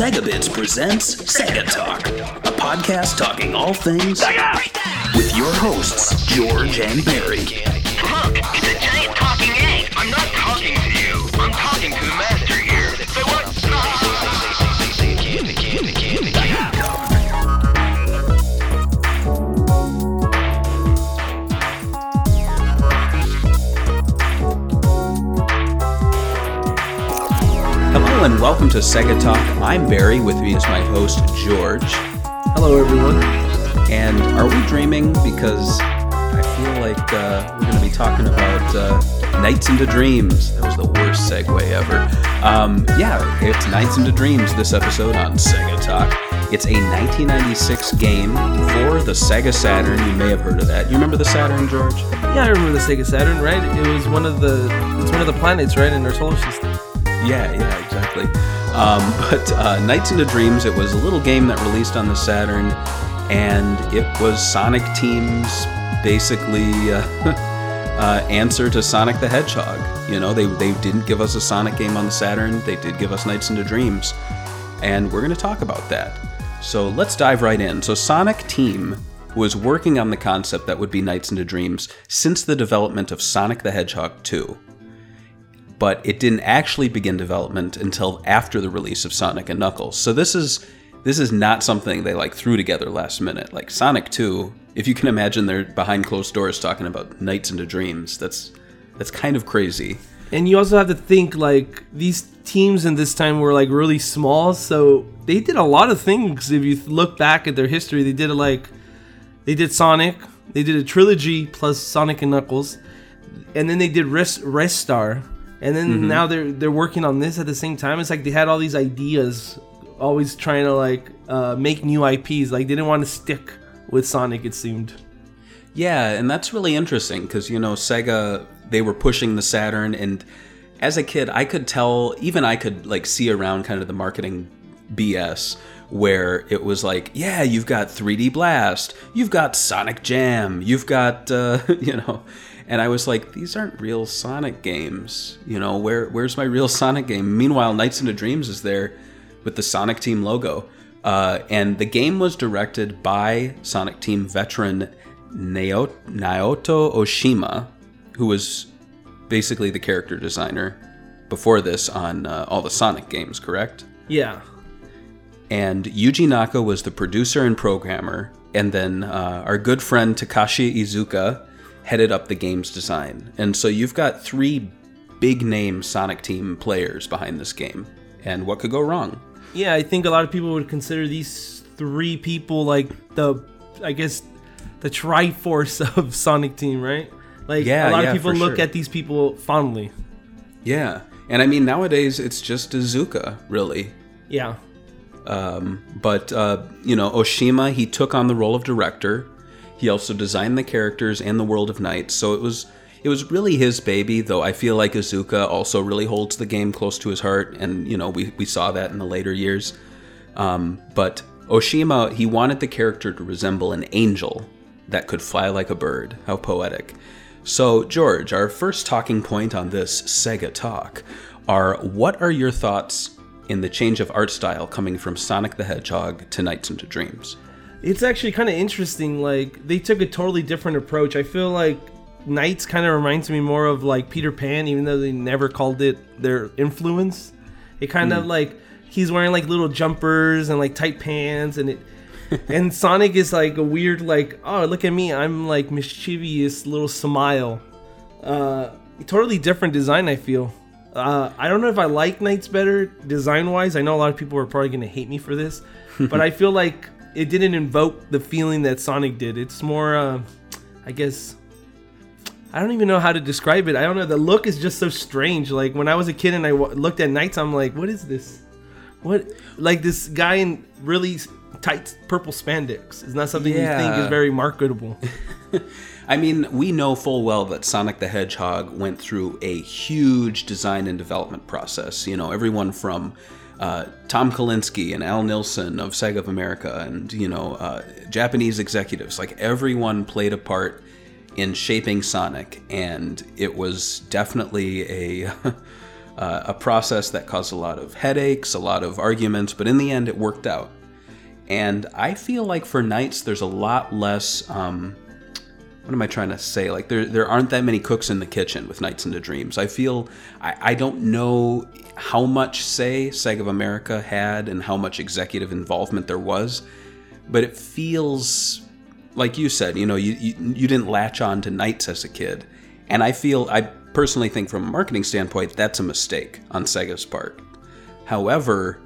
Segabits presents Sega Talk, a podcast talking all things Sega! with your hosts, George and Barry. Look, it's a giant talking egg. I'm not talking to you. I'm talking Hello and welcome to Sega Talk. I'm Barry. With me is my host, George. Hello, everyone. And are we dreaming? Because I feel like uh, we're going to be talking about uh, Nights into Dreams. That was the worst segue ever. Um, yeah, it's Nights into Dreams this episode on Sega Talk. It's a 1996 game for the Sega Saturn. You may have heard of that. You remember the Saturn, George? Yeah, I remember the Sega Saturn, right? It was one of the it's one of the planets, right, in our solar system. Yeah, yeah, exactly. Um, but uh, Nights into Dreams, it was a little game that released on the Saturn, and it was Sonic Team's basically uh, uh, answer to Sonic the Hedgehog. You know, they, they didn't give us a Sonic game on the Saturn, they did give us Nights into Dreams, and we're going to talk about that. So let's dive right in. So, Sonic Team was working on the concept that would be Nights into Dreams since the development of Sonic the Hedgehog 2 but it didn't actually begin development until after the release of Sonic and Knuckles. So this is this is not something they like threw together last minute. Like Sonic 2, if you can imagine they're behind closed doors talking about Nights into Dreams, that's that's kind of crazy. And you also have to think like these teams in this time were like really small, so they did a lot of things. If you look back at their history, they did like they did Sonic, they did a trilogy plus Sonic and Knuckles, and then they did Rest Ristar, and then now they're they're working on this at the same time. It's like they had all these ideas, always trying to like uh, make new IPs. Like they didn't want to stick with Sonic. It seemed. Yeah, and that's really interesting because you know Sega they were pushing the Saturn, and as a kid I could tell, even I could like see around kind of the marketing BS where it was like, yeah, you've got 3D Blast, you've got Sonic Jam, you've got uh, you know, and I was like, these aren't real Sonic games, you know, where where's my real Sonic game? Meanwhile, Nights into Dreams is there with the Sonic Team logo. Uh, and the game was directed by Sonic Team veteran Nao- Naoto Oshima, who was basically the character designer before this on uh, all the Sonic games, correct? Yeah. And Yuji Naka was the producer and programmer, and then uh, our good friend Takashi Iizuka headed up the game's design. And so you've got three big name Sonic Team players behind this game. And what could go wrong? Yeah, I think a lot of people would consider these three people like the, I guess, the Triforce of Sonic Team, right? Like Yeah, a lot yeah, of people look sure. at these people fondly. Yeah. And I mean, nowadays it's just Iizuka, really. Yeah, Um, but uh, you know, Oshima he took on the role of director. He also designed the characters and the world of Night, so it was it was really his baby. Though I feel like Iizuka also really holds the game close to his heart, and you know we we saw that in the later years. Um, but Oshima he wanted the character to resemble an angel that could fly like a bird. How poetic! So George, our first talking point on this Sega talk are what are your thoughts in the change of art style coming from Sonic the Hedgehog to Nights into Dreams. It's actually kind of interesting. Like they took a totally different approach. I feel like Nights kind of reminds me more of like Peter Pan, even though they never called it their influence. It kind of like he's wearing like little jumpers and like tight pants, and it. and Sonic is like a weird, like, oh, look at me, I'm like mischievous little smile. Uh, totally different design, I feel. Uh, I don't know if I like Nights better design wise. I know a lot of people are probably going to hate me for this, but I feel like it didn't invoke the feeling that Sonic did. It's more, uh, I guess, I don't even know how to describe it. I don't know. The look is just so strange. Like when I was a kid and I w- looked at Nights, I'm like, what is this? What? Like this guy in really tight purple spandex is not something you think is very marketable. I mean, we know full well that Sonic the Hedgehog went through a huge design and development process. You know, everyone from uh, Tom Kalinske and Al Nilsen of Sega of America and, you know, uh, Japanese executives, like everyone played a part in shaping Sonic, and it was definitely a uh, a process that caused a lot of headaches, a lot of arguments, but in the end, it worked out. And I feel like for Nights, there's a lot less. Um, what am I trying to say? Like there, there aren't that many cooks in the kitchen with Nights into Dreams. I feel I, I don't know how much say Sega of America had and how much executive involvement there was, but it feels like you said, you know, you, you, you didn't latch on to nights as a kid. And I feel, I personally think from a marketing standpoint, that's a mistake on Sega's part. However,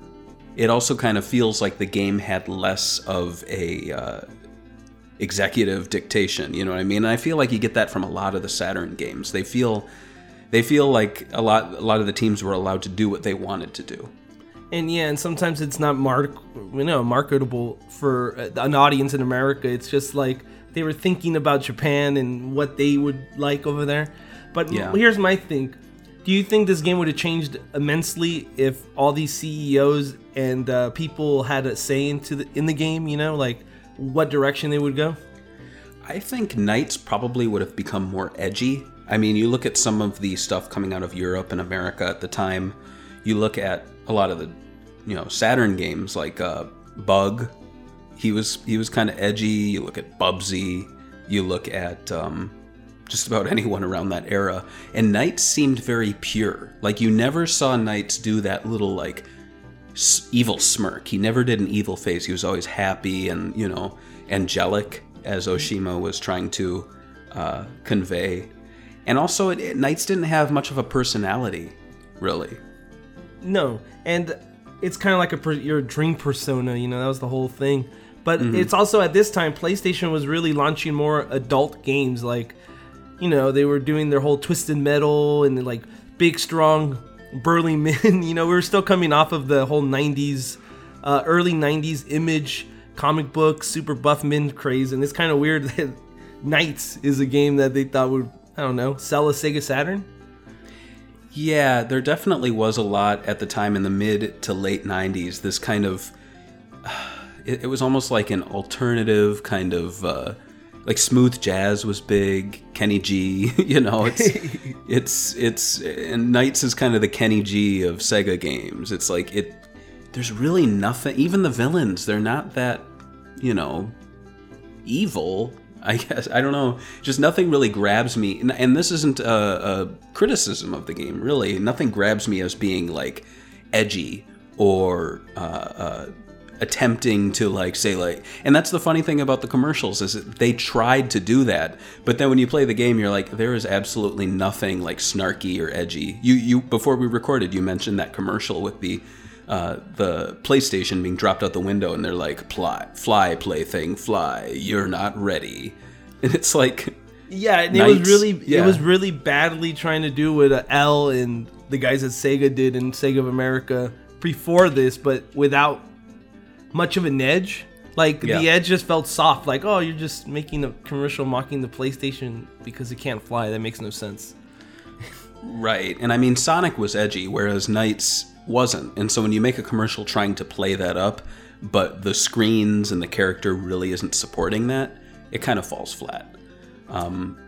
it also kind of feels like the game had less of a uh, executive dictation. You know what I mean? And I feel like you get that from a lot of the Saturn games. They feel they feel like a lot a lot of the teams were allowed to do what they wanted to do. And yeah, and sometimes it's not mark you know marketable for an audience in America. It's just like they were thinking about Japan and what they would like over there. But Yeah. here's my thing: Do you think this game would have changed immensely if all these CEOs and uh, people had a say into the, in the game? You know, like what direction they would go. I think Nights probably would have become more edgy. I mean, you look at some of the stuff coming out of Europe and America at the time. You look at a lot of the, you know, Saturn games like uh, Bug. He was he was kind of edgy. You look at Bubsy. You look at um, just about anyone around that era. And Nights seemed very pure. Like you never saw Nights do that little like evil smirk. He never did an evil face. He was always happy and you know angelic, as Oshima was trying to uh, convey. And also, it, it, Nights didn't have much of a personality, really. No, and it's kind of like a per, your dream persona. You know, that was the whole thing. But it's also at this time, PlayStation was really launching more adult games. Like, you know, they were doing their whole Twisted Metal and like big, strong, burly men. you know, we were still coming off of the whole '90s, uh, early '90s image comic book super buff men craze, and it's kind of weird that Nights is a game that they thought would, I don't know, sell a Sega Saturn. Yeah, there definitely was a lot at the time in the mid to late 90s. This kind of. It, it was almost like an alternative kind of. Uh, like smooth jazz was big, Kenny G, you know, it's it's it's and Nights is kind of the Kenny G of Sega games. It's like it there's really nothing even the villains, they're not that, you know, evil. I guess I don't know. Just nothing really grabs me, and, and this isn't a, a criticism of the game. Really, nothing grabs me as being like edgy or uh, uh, attempting to like say like. And that's the funny thing about the commercials is they tried to do that, but then when you play the game, you're like, there is absolutely nothing like snarky or edgy. You you before we recorded, you mentioned that commercial with the uh, the PlayStation being dropped out the window, and they're like, "Fly, fly, plaything, fly. You're not ready." And it's like, Yeah, and it was really yeah. it was really badly trying to do what uh, Al and the guys at Sega did in Sega of America before this, but without much of an edge. Like the edge just felt soft. Like, oh, you're just making a commercial mocking the PlayStation because it can't fly. That makes no sense. right. And I mean, Sonic was edgy, whereas Nights wasn't. And so when you make a commercial trying to play that up, but the screens and the character really isn't supporting that, it kind of falls flat. Um,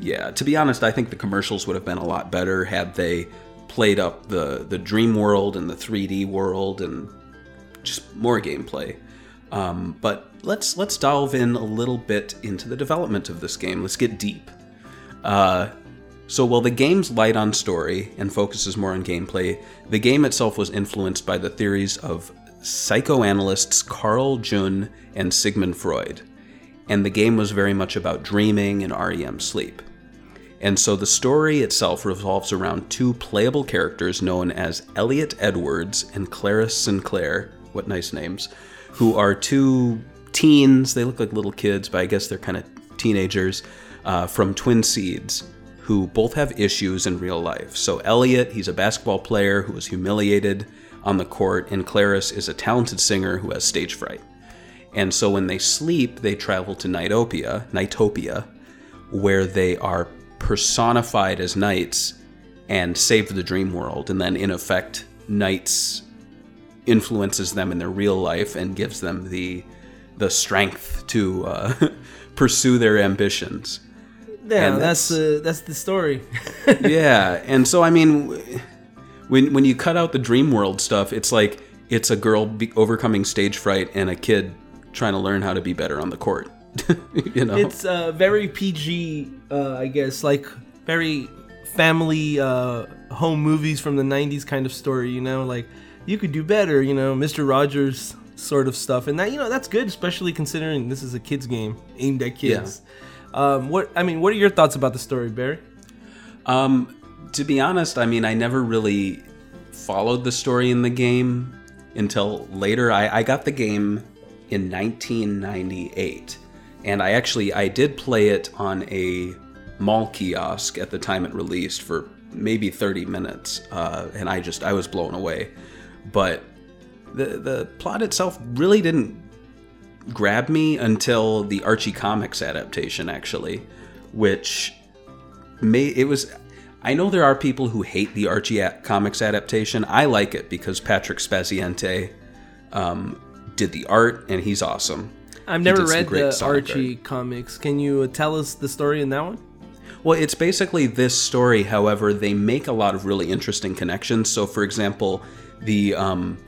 yeah, to be honest, I think the commercials would have been a lot better had they played up the the dream world and the 3D world and just more gameplay. Um, but let's let's delve in a little bit into the development of this game. Let's get deep. Uh, so while the game's light on story and focuses more on gameplay, the game itself was influenced by the theories of psychoanalysts Carl Jung and Sigmund Freud. And the game was very much about dreaming and REM sleep. And so the story itself revolves around two playable characters known as Elliot Edwards and Claris Sinclair. What nice names. Who are two teens. They look like little kids, but I guess they're kind of teenagers uh, from Twin Seeds who both have issues in real life. So Elliot, he's a basketball player who was humiliated on the court, and Claris is a talented singer who has stage fright. And so when they sleep, they travel to Nightopia, Nightopia, where they are personified as Nights and save the dream world. And then, in effect, Nights influences them in their real life and gives them the the strength to uh, pursue their ambitions. Yeah, And that's that's- the that's the story. yeah, and so I mean, when when you cut out the dream world stuff, it's like it's a girl be- overcoming stage fright and a kid trying to learn how to be better on the court. you know, It's uh, very PG, uh, I guess, like very family uh, home movies from the '90s kind of story. You know, like you could do better. You know, Mister Rogers sort of stuff, and that you know that's good, especially considering this is a kids game aimed at kids. Um, what I mean, what are your thoughts about the story, Barry? Um, to be honest, I mean, I never really followed the story in the game until later. I, I got the game in 1998, and I actually I did play it on a mall kiosk at the time it released for maybe 30 minutes, uh, and I just I was blown away. But the the plot itself really didn't grab me until the Archie Comics adaptation, actually, which may it was I know there are people who hate the Archie a- comics adaptation. I like it because Patrick Spaziante um, did the art and he's awesome. I've never read the Archie art. comics. Can you tell us the story in that one? Well, it's basically this story. However, they make a lot of really interesting connections. So, for example, the um,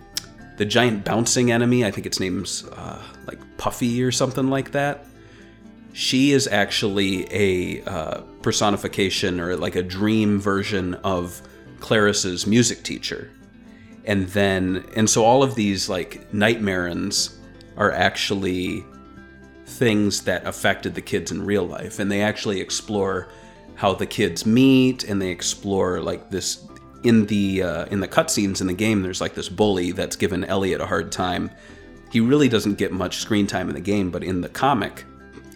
the giant bouncing enemy, I think its name's uh, like Puffy or something like that. She is actually a uh, personification or like a dream version of Claris's music teacher. And then, and so all of these like nightmares are actually things that affected the kids in real life and they actually explore how the kids meet and they explore like this in the uh, in the cutscenes in the game there's like this bully that's given Elliot a hard time. He really doesn't get much screen time in the game but in the comic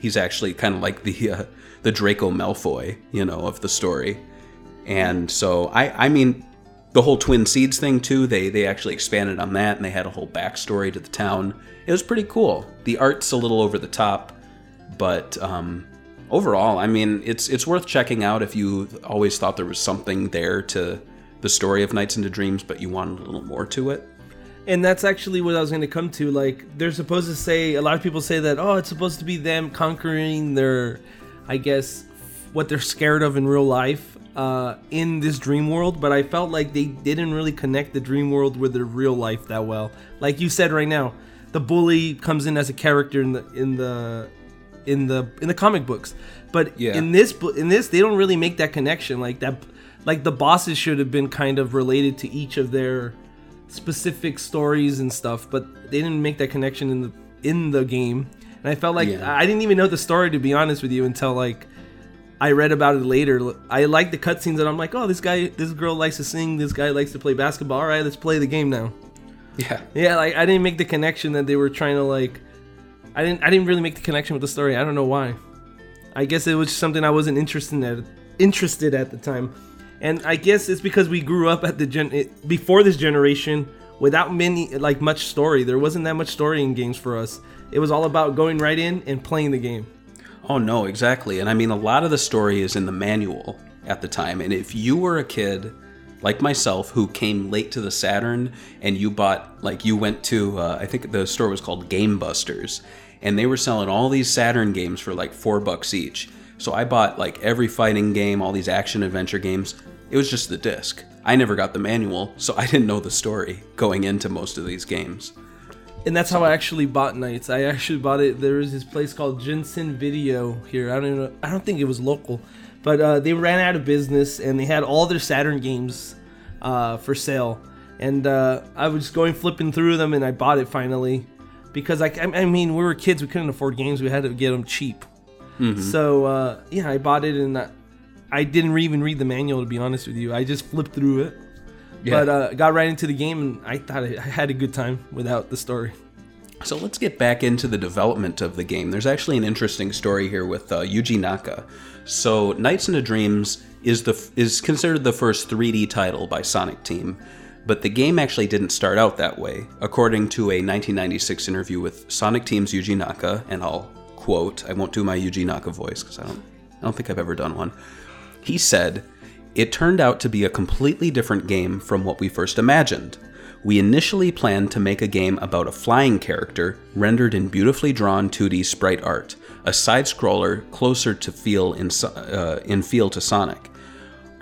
he's actually kind of like the uh, the Draco Malfoy you know of the story. And so I I mean the whole twin seeds thing too they they actually expanded on that and they had a whole backstory to the town. It was pretty cool. The art's a little over the top but um overall i mean it's it's worth checking out if you always thought there was something there to the story of nights into dreams but you wanted a little more to it And that's actually what I was going to come to. Like, they're supposed to say, a lot of people say that, oh, it's supposed to be them conquering their, I guess, what they're scared of in real life uh, in this dream world. But I felt like they didn't really connect the dream world with their real life that well. Like you said right now, the bully comes in as a character in the in the in the in the comic books, but Yeah. in this in this they don't really make that connection. Like that, like the bosses should have been kind of related to each of their specific stories and stuff, but they didn't make that connection in the in the game. And I felt like Yeah. I didn't even know the story to be honest with you until like I read about it later. I like the cutscenes and I'm like, oh, this guy, this girl likes to sing, this guy likes to play basketball. All right, let's play the game now. yeah Yeah, like I didn't make the connection that they were trying to like. I didn't. I didn't really make the connection with the story. I don't know why. I guess it was something I wasn't interested in at, interested at the time, and I guess it's because we grew up at the gen it, before this generation without many like much story. There wasn't that much story in games for us. It was all about going right in and playing the game. Oh no, exactly. And I mean, a lot of the story is in the manual at the time. And if you were a kid like myself who came late to the Saturn and you bought, like, you went to, uh, I think the store was called Game Busters, and they were selling all these Saturn games for like four bucks each. So I bought like every fighting game, all these action adventure games. It was just the disc. I never got the manual, so I didn't know the story going into most of these games. And that's how I actually bought Nights. I actually bought it. There was this place called Jensen Video here. I don't even know. I don't think it was local, but uh, they ran out of business and they had all their Saturn games uh, for sale. And uh, I was going flipping through them, and I bought it finally because I, I mean, we were kids. We couldn't afford games. We had to get them cheap. So uh, yeah, I bought it, and I, I didn't re- even read the manual to be honest with you. I just flipped through it. Yeah. But uh, got right into the game, and I thought I I had a good time without the story. So let's get back into the development of the game. There's actually an interesting story here with uh, Yuji Naka. So Nights into Dreams is the is considered the first 3D title by Sonic Team, but the game actually didn't start out that way. According to a 1996 interview with Sonic Team's Yuji Naka, and I'll quote, I won't do my Yuji Naka voice because I don't I don't think I've ever done one. He said, It turned out to be a completely different game from what we first imagined. We initially planned to make a game about a flying character rendered in beautifully drawn 2D sprite art, a side scroller closer to feel in, uh, in feel to Sonic.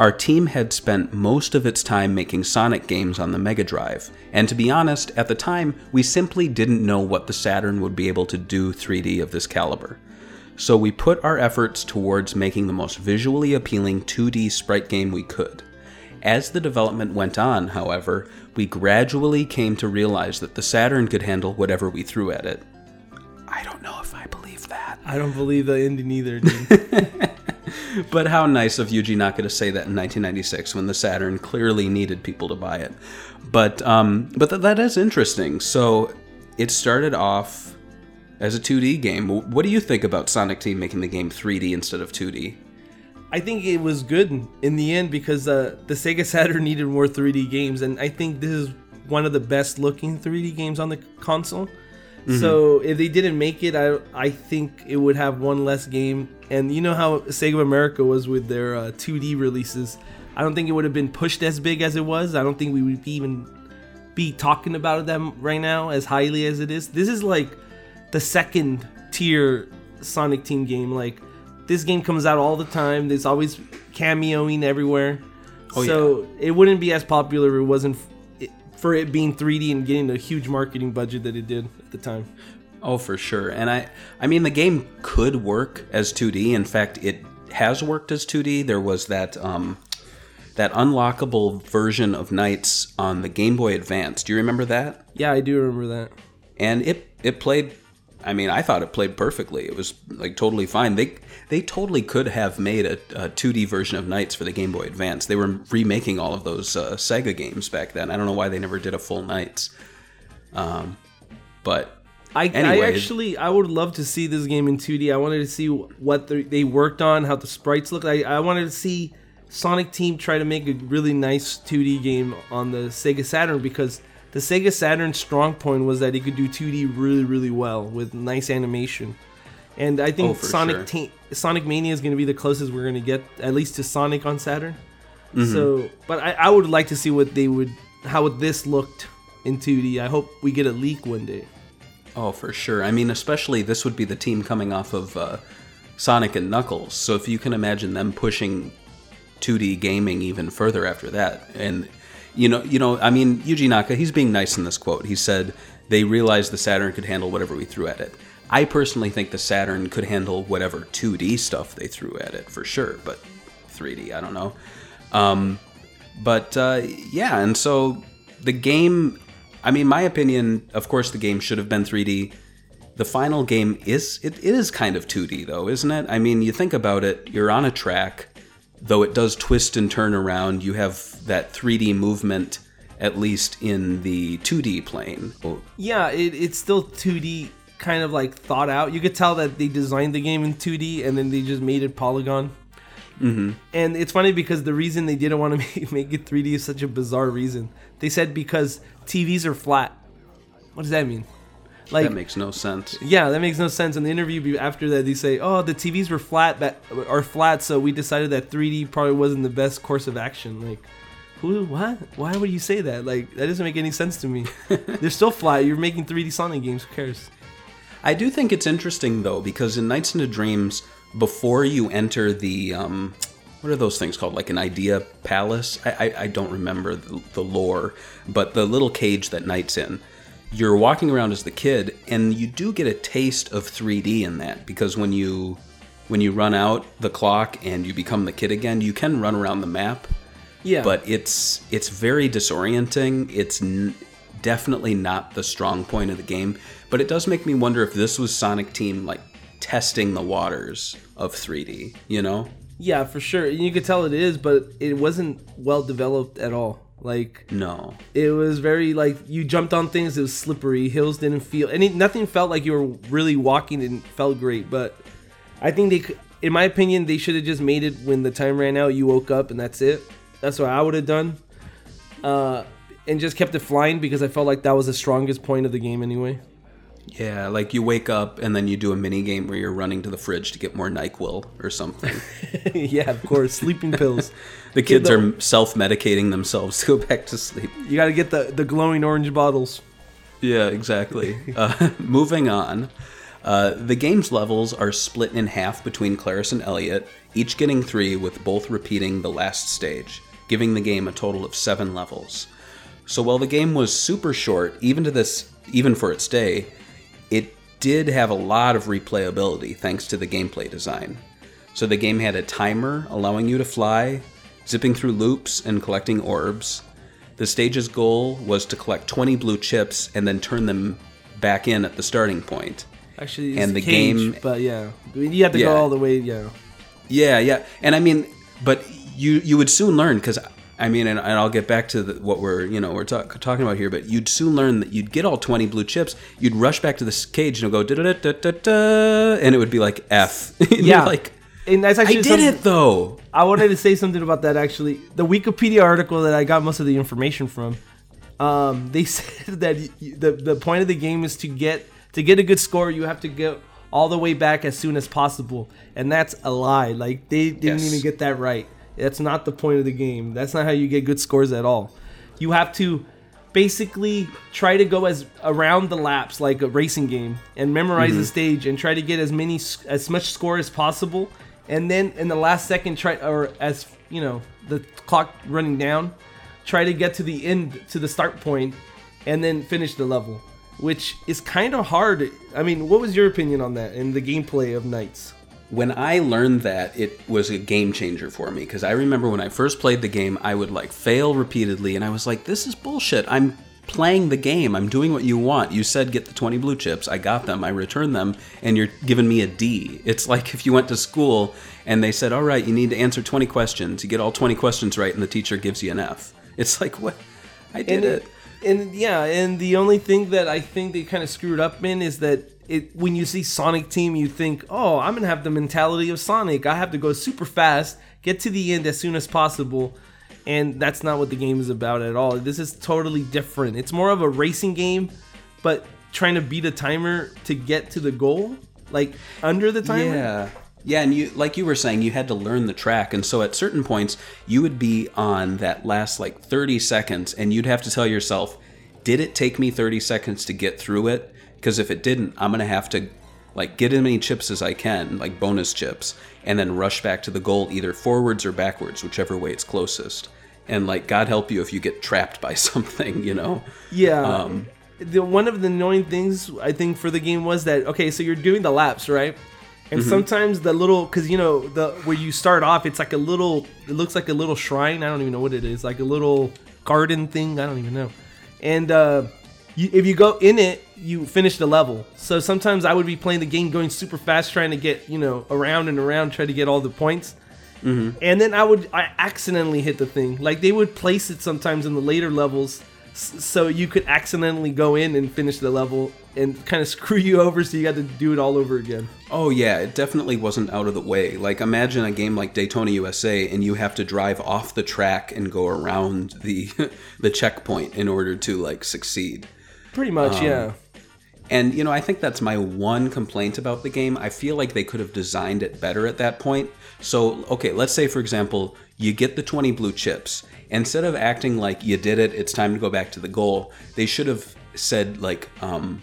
Our team had spent most of its time making Sonic games on the Mega Drive, and to be honest, at the time, we simply didn't know what the Saturn would be able to do 3D of this caliber. So we put our efforts towards making the most visually appealing 2D sprite game we could. As the development went on, however, we gradually came to realize that the Saturn could handle whatever we threw at it. I don't know if I believe that. I don't believe the ending either, dude. But how nice of Yuji Naka to say that in 1996 when the Saturn clearly needed people to buy it. But um, but th- that is interesting. So it started off as a 2D game. What do you think about Sonic Team making the game 3D instead of 2D? I think it was good in- in the end because uh, the Sega Saturn needed more 3D games, and I think this is one of the best looking 3D games on the console. So if they didn't make it, I I think it would have one less game. And you know how Sega of America was with their uh, 2D releases. I don't think it would have been pushed as big as it was. I don't think we would even be talking about them right now as highly as it is. This is like the second tier Sonic Team game. Like this game comes out all the time. There's always cameoing everywhere. Oh, so it wouldn't be as popular if it wasn't for it being 3D and getting a huge marketing budget that it did at the time. Oh, for sure. And I I mean the game could work as 2D. In fact, it has worked as 2D. There was that um that unlockable version of Nights on the Game Boy Advance. Do you remember that? Yeah, I do remember that. and it it played I mean, I thought it played perfectly. It was like totally fine. They they totally could have made a, a 2D version of Nights for the Game Boy Advance. They were remaking all of those uh, Sega games back then. I don't know why they never did a full Nights. Um, but I, I actually I would love to see this game in 2D. I wanted to see what the, they worked on, how the sprites looked. I, I wanted to see Sonic Team try to make a really nice 2D game on the Sega Saturn because the Sega Saturn's strong point was that it could do 2D really really well with nice animation. And I think Oh, Sonic sure. Sonic Mania is going to be the closest we're going to get at least to Sonic on Saturn. Mm-hmm. So, but I, I would like to see what they would how this looked in 2D. I hope we get a leak one day. Oh, for sure. I mean, especially this would be the team coming off of uh, Sonic and Knuckles. So if you can imagine them pushing 2D gaming even further after that, and you know, you know, I mean, Yuji Naka, he's being nice in this quote. He said they realized the Saturn could handle whatever we threw at it. I personally think the Saturn could handle whatever 2D stuff they threw at it for sure, but 3D, I don't know. Um, but uh, yeah, and so the game. I mean, my opinion. Of course, the game should have been 3D. The final game is it, it is kind of 2D though, isn't it? I mean, you think about it. You're on a track, though it does twist and turn around. You have that 3D movement, at least in the 2D plane. Yeah, it, it's still 2D, kind of like thought out. You could tell that they designed the game in 2D and then they just made it polygon. Mm-hmm. And it's funny because the reason they didn't want to make, make it 3D is such a bizarre reason. They said because TVs are flat. What does that mean? Like, that makes no sense. yeah, that makes no sense. In the interview after that, they say, "Oh, the TVs were flat, that are flat, so we decided that 3D probably wasn't the best course of action." Like, who? What? Why would you say that? Like, that doesn't make any sense to me. They're still flat. You're making 3D Sonic games. Who cares? I do think it's interesting though because in Nights into Dreams, before you enter the um, what are those things called? Like an idea palace? I I, I don't remember the, the lore, but the little cage that Knight's in. You're walking around as the kid, and you do get a taste of 3D in that because when you when you run out the clock and you become the kid again, you can run around the map Yeah, but it's it's very disorienting. It's n- definitely not the strong point of the game, but it does make me wonder if this was Sonic Team like testing the waters of 3D. You know? yeah, for sure. You could tell it is, but it wasn't well developed at all. Like, No. it was very like you jumped on things. It was slippery. Hills didn't feel any. Nothing felt like you were really walking and felt great. But I think they, in my opinion, they should have just made it when the time ran out. You woke up and that's it. That's what I would have done. Uh, and just kept it flying because I felt like that was the strongest point of the game anyway. Yeah, like you wake up and then you do a mini game where you're running to the fridge to get more Nyquil or something. yeah, of course, sleeping pills. the kids the- are self-medicating themselves to go back to sleep. You got to get the the glowing orange bottles. Yeah, exactly. uh, moving on. Uh, the game's levels are split in half between Claris and Elliot, each getting three, with both repeating the last stage, giving the game a total of seven levels. So while the game was super short, even to this, even for its day, did have a lot of replayability thanks to the gameplay design. So the game had a timer allowing you to fly, zipping through loops and collecting orbs. The stage's goal was to collect 20 blue chips and then turn them back in at the starting point. Actually, And the cage, game- but yeah, you have to Yeah. go all the way. Yeah, Yeah, yeah, and I mean, but you you would soon learn because I mean, and, and I'll get back to the, what we're you know we're talk, talking about here, but you'd soon learn that you'd get all twenty blue chips, you'd rush back to the cage and go da da da da da, and it would be like F. Yeah. like and that's I actually did it though. I wanted to say something about that actually. The Wikipedia article that I got most of the information from, um, they said that the the point of the game is to get to get a good score, you have to go all the way back as soon as possible, and that's a lie. Like they didn't Yes. even get that right. That's not the point of the game. That's not how you get good scores at all. You have to basically try to go as around the laps like a racing game and memorize the mhm. stage and try to get as many as much score as possible and then in the last second try or as you know the clock running down try to get to the end to the start point and then finish the level which is kind of hard i mean what was your opinion on that in the gameplay of Nights when I learned that, it was a game changer for me because I remember when I first played the game, I would like fail repeatedly, and I was like, "This is bullshit." I'm playing the game. I'm doing what you want. You said get the 20 blue chips. I got them. I returned them, and you're giving me a D. It's like if you went to school and they said, "All right, you need to answer 20 questions." You get all 20 questions right, and the teacher gives you an F. It's like what? I did and it. and yeah and the only thing that i think they kind of screwed up in is that it when you see sonic team you think oh i'm gonna have the mentality of sonic. I have to go super fast get to the end as soon as possible. And that's not what the game is about at all. This is totally different. It's more of a racing game but trying to beat a timer to get to the goal like under the timer? Yeah. Yeah, and you like you were saying, you had to learn the track, and so at certain points you would be on that last like 30 seconds, and you'd have to tell yourself, did it take me 30 seconds to get through it? Because if it didn't, I'm gonna have to like get as many chips as I can, like bonus chips, and then rush back to the goal either forwards or backwards, whichever way it's closest. And like God help you if you get trapped by something, you know. Yeah. Um, the one of the annoying things I think for the game was that okay, so you're doing the laps, right? And Mm-hmm. sometimes the little, because you know the where you start off, it's like a little. It looks like a little shrine. I don't even know what it is. Like a little garden thing. I don't even know. And uh, you, if you go in it, you finish the level. So sometimes I would be playing the game, going super fast, trying to get you know around and around, try to get all the points. Mm-hmm. And then I would I accidentally hit the thing. Like they would place it sometimes in the later levels, so you could accidentally go in and finish the level and kind of screw you over, so you got to do it all over again. Oh yeah, it definitely wasn't out of the way. Like imagine a game like Daytona USA and you have to drive off the track and go around the the checkpoint in order to like succeed. Pretty much, yeah. And you know, I think that's my one complaint about the game. I feel like they could have designed it better at that point. So, okay, let's say for example, you get the 20 blue chips. Instead of acting like you did it, it's time to go back to the goal. They should have said like um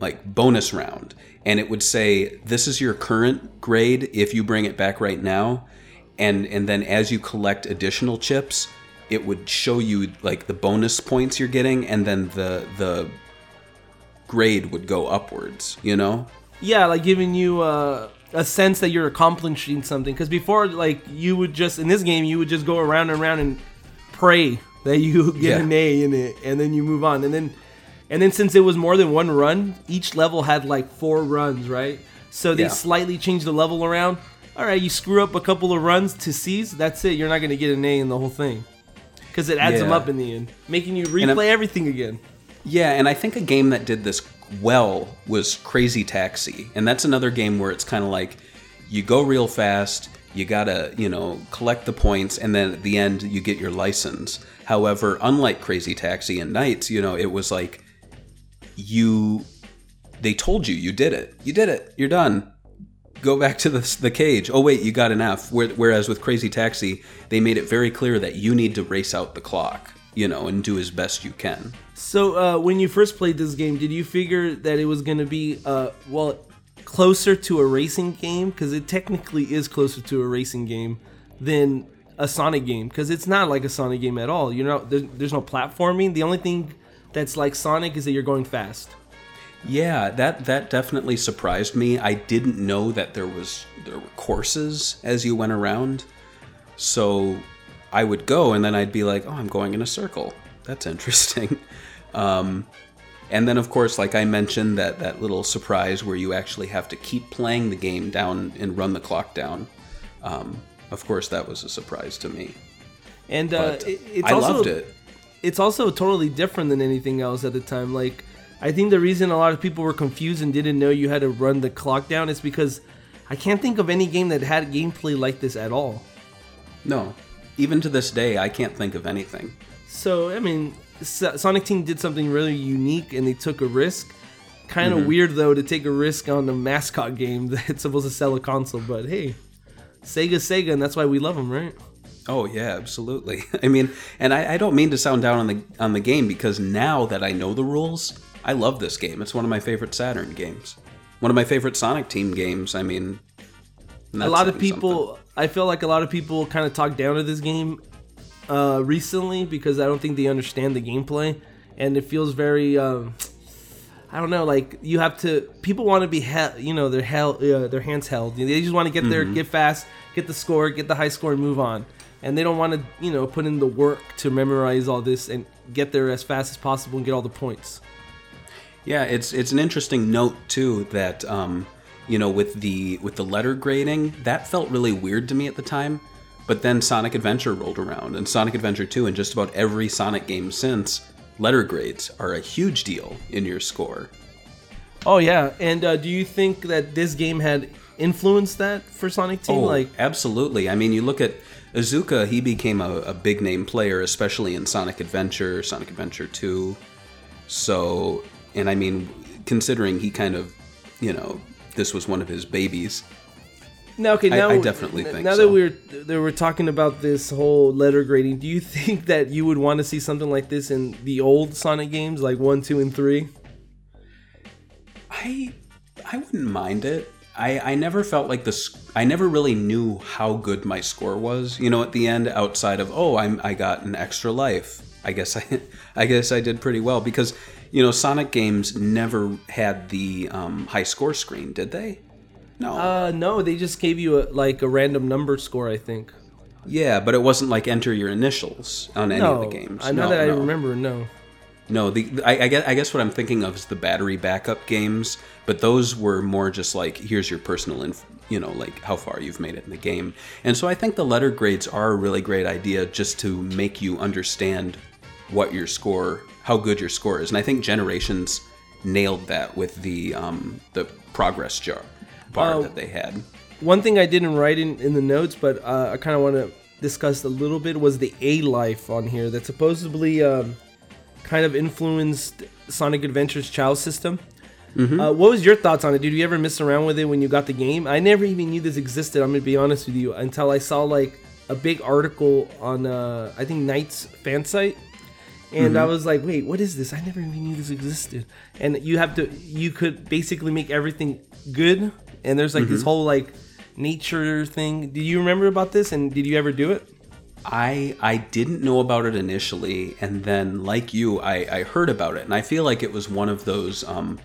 like bonus round and it would say this is your current grade if you bring it back right now and and then as you collect additional chips it would show you like the bonus points you're getting and then the the grade would go upwards you know Yeah, like giving you uh, a sense that you're accomplishing something. Because before, like you would just in this game, you would just go around and around and pray that you get Yeah. an A in it, and then you move on. And then, and then since it was more than one run, each level had like four runs, right? So they Yeah. slightly changed the level around. All right, you screw up a couple of runs to C's, that's it. You're not gonna get an A in the whole thing. Because it adds them up in the end, making you replay everything again. Yeah, and I think a game that did this well was Crazy Taxi. And that's another game where it's kind of like you go real fast, you gotta, you know, collect the points, and then at the end you get your license. However, unlike Crazy Taxi and Nights, you know, it was like you. They told you you did it. You did it. You're done. Go back to the, the cage. Oh, wait, you got an F. Whereas with Crazy Taxi, they made it very clear that you need to race out the clock. you know, and do as best you can. So uh, when you first played this game, did you figure that it was going to be uh, well closer to a racing game because it technically is closer to a racing game than a Sonic game because it's not like a Sonic game at all. You know, there's, there's no platforming. The only thing that's like Sonic is that you're going fast. Yeah, that that definitely surprised me. I didn't know that there was there were courses as you went around. So I would go and then I'd be like, "Oh, I'm going in a circle. That's interesting." Um, and then of course, like I mentioned that that little surprise where you actually have to keep playing the game down and run the clock down. Um, of course, that was a surprise to me. And uh, it, it's I also, loved it. It's also totally different than anything else at the time. Like, I think the reason a lot of people were confused and didn't know you had to run the clock down is because I can't think of any game that had gameplay like this at all. No, even to this day, I can't think of anything. So, I mean, Sonic Team did something really unique and they took a risk. Kind of Mm-hmm. weird, though, to take a risk on a mascot game that's supposed to sell a console, but hey, Sega, Sega, and that's why we love them, right? Oh yeah, absolutely. I mean, and I, I don't mean to sound down on the on the game because now that I know the rules, I love this game. It's one of my favorite Saturn games. One of my favorite Sonic Team games. I mean, a lot of people something. i feel like a lot of people kind of talk down to this game uh, recently because i don't think they understand the gameplay and it feels very um, i don't know like you have to people want to be you know their held uh, their hands held they just want to get there Mm-hmm. get fast get the score get the high score and move on and they don't want to you know put in the work to memorize all this and get there as fast as possible and get all the points Yeah, it's it's an interesting note too that um, you know with the with the letter grading that felt really weird to me at the time. But then Sonic Adventure rolled around, and Sonic Adventure 2, and just about every Sonic game since, letter grades are a huge deal in your score. oh yeah and uh, do you think that this game had influenced that for sonic team Oh, like absolutely. I mean, you look at Iizuka; he became a, a big name player, especially in Sonic Adventure, Sonic Adventure Two. So, and I mean, considering he kind of, you know, this was one of his babies. Now, okay, I- now I definitely think now so. that we're that we're talking about this whole letter grading, do you think that you would want to see something like this in the old Sonic games, like one, two, and three? I I wouldn't mind it. I, I never felt like this. I never really knew how good my score was. You know, at the end, outside of oh, I'm I got an extra life. I guess I I guess I did pretty well because you know Sonic games never had the um, high score screen, did they? No. Uh, no, they just gave you a, like a random number score, I think. yeah, but it wasn't like enter your initials on any no, of the games. I know No, that I remember. No, No, the I, I guess I guess what I'm thinking of is the battery backup games, but those were more just like here's your personal inf- you know, like how far you've made it in the game. And so I think the letter grades are a really great idea just to make you understand what your score, how good your score is. And I think Generations nailed that with the um, the progress jar bar Uh, that they had. one thing I didn't write in in the notes, but uh, I kind of want to discuss a little bit was the A life on here that supposedly um, kind of influenced Sonic Adventure's Chao system. Uh, what was your thoughts on it? Did you ever mess around with it when you got the game? I never even knew this existed. I'm gonna be honest with you until I saw like a big article on uh, I think Knight's fan site, and I was like, wait, what is this? I never even knew this existed. And you have to, you could basically make everything good, and there's like this whole like nature thing. Do you remember about this? And did you ever do it? I I didn't know about it initially, and then like you, I, I heard about it, and I feel like it was one of those um,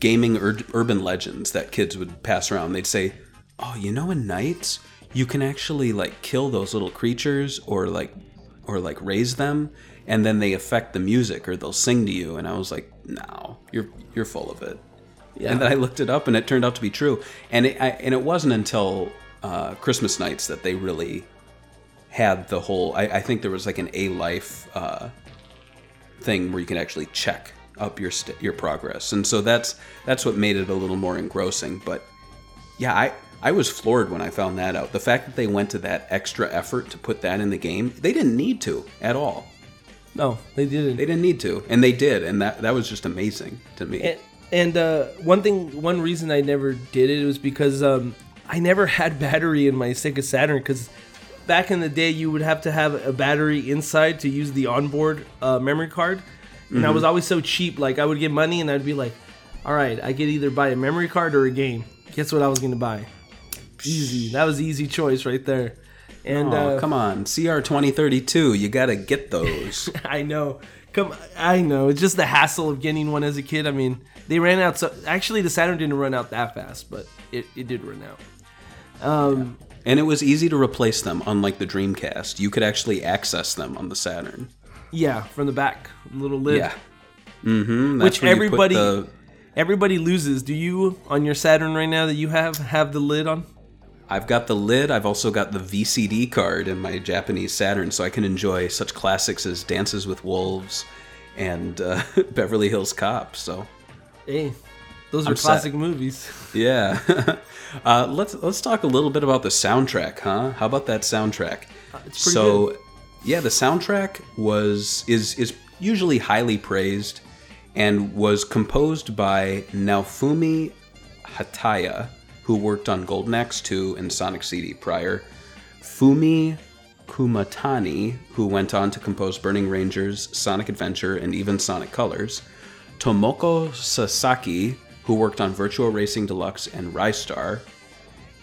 gaming ur- urban legends that kids would pass around. They'd say, "Oh, you know, in Nights, you can actually like kill those little creatures, or like or like raise them, and then they affect the music, or they'll sing to you." And I was like, "No, you're you're full of it." Yeah. And then I looked it up, and it turned out to be true. And it I, and it wasn't until uh, Christmas nights that they really had the whole. I, I think there was like an A life uh, thing where you can actually check up your st- your progress, and so that's that's what made it a little more engrossing. But yeah, I I was floored when I found that out. The fact that they went to that extra effort to put that in the game, they didn't need to at all. No, they didn't. They didn't need to, and they did, and that that was just amazing to me. And, and uh, one thing, one reason I never did it was because um, I never had battery in my Sega Saturn because back in the day you would have to have a battery inside to use the onboard uh, memory card, and I was always so cheap. Like I would get money and I'd be like, "All right, I could either buy a memory card or a game." Guess what I was gonna buy? Easy. That was easy choice right there. And oh, uh, come on, CR twenty thirty two. You gotta get those. I know. Come, I know. It's just the hassle of getting one as a kid. I mean, they ran out. So actually, the Saturn didn't run out that fast, but it, it did run out. Um, and it was easy to replace them. Unlike the Dreamcast, you could actually access them on the Saturn. yeah, from the back, little lid. Yeah. Mm-hmm. Which where you put everybody- the- Everybody loses. Do you on your Saturn right now that you have have the lid on? I've got the lid. I've also got the VCD card in my Japanese Saturn, so I can enjoy such classics as Dances with Wolves and uh, Beverly Hills Cop. So Hey, those are I'm set. classic movies. yeah, uh, let's let's talk a little bit about the soundtrack, huh? How about that soundtrack? Uh, it's pretty so, good. yeah, the soundtrack was is is usually highly praised and was composed by Naofumi Hataya, who worked on Golden Axe 2 and Sonic CD prior. Fumie Kumatani, who went on to compose Burning Rangers, Sonic Adventure, and even Sonic Colors. Tomoko Sasaki, who worked on Virtua Racing Deluxe and Ristar.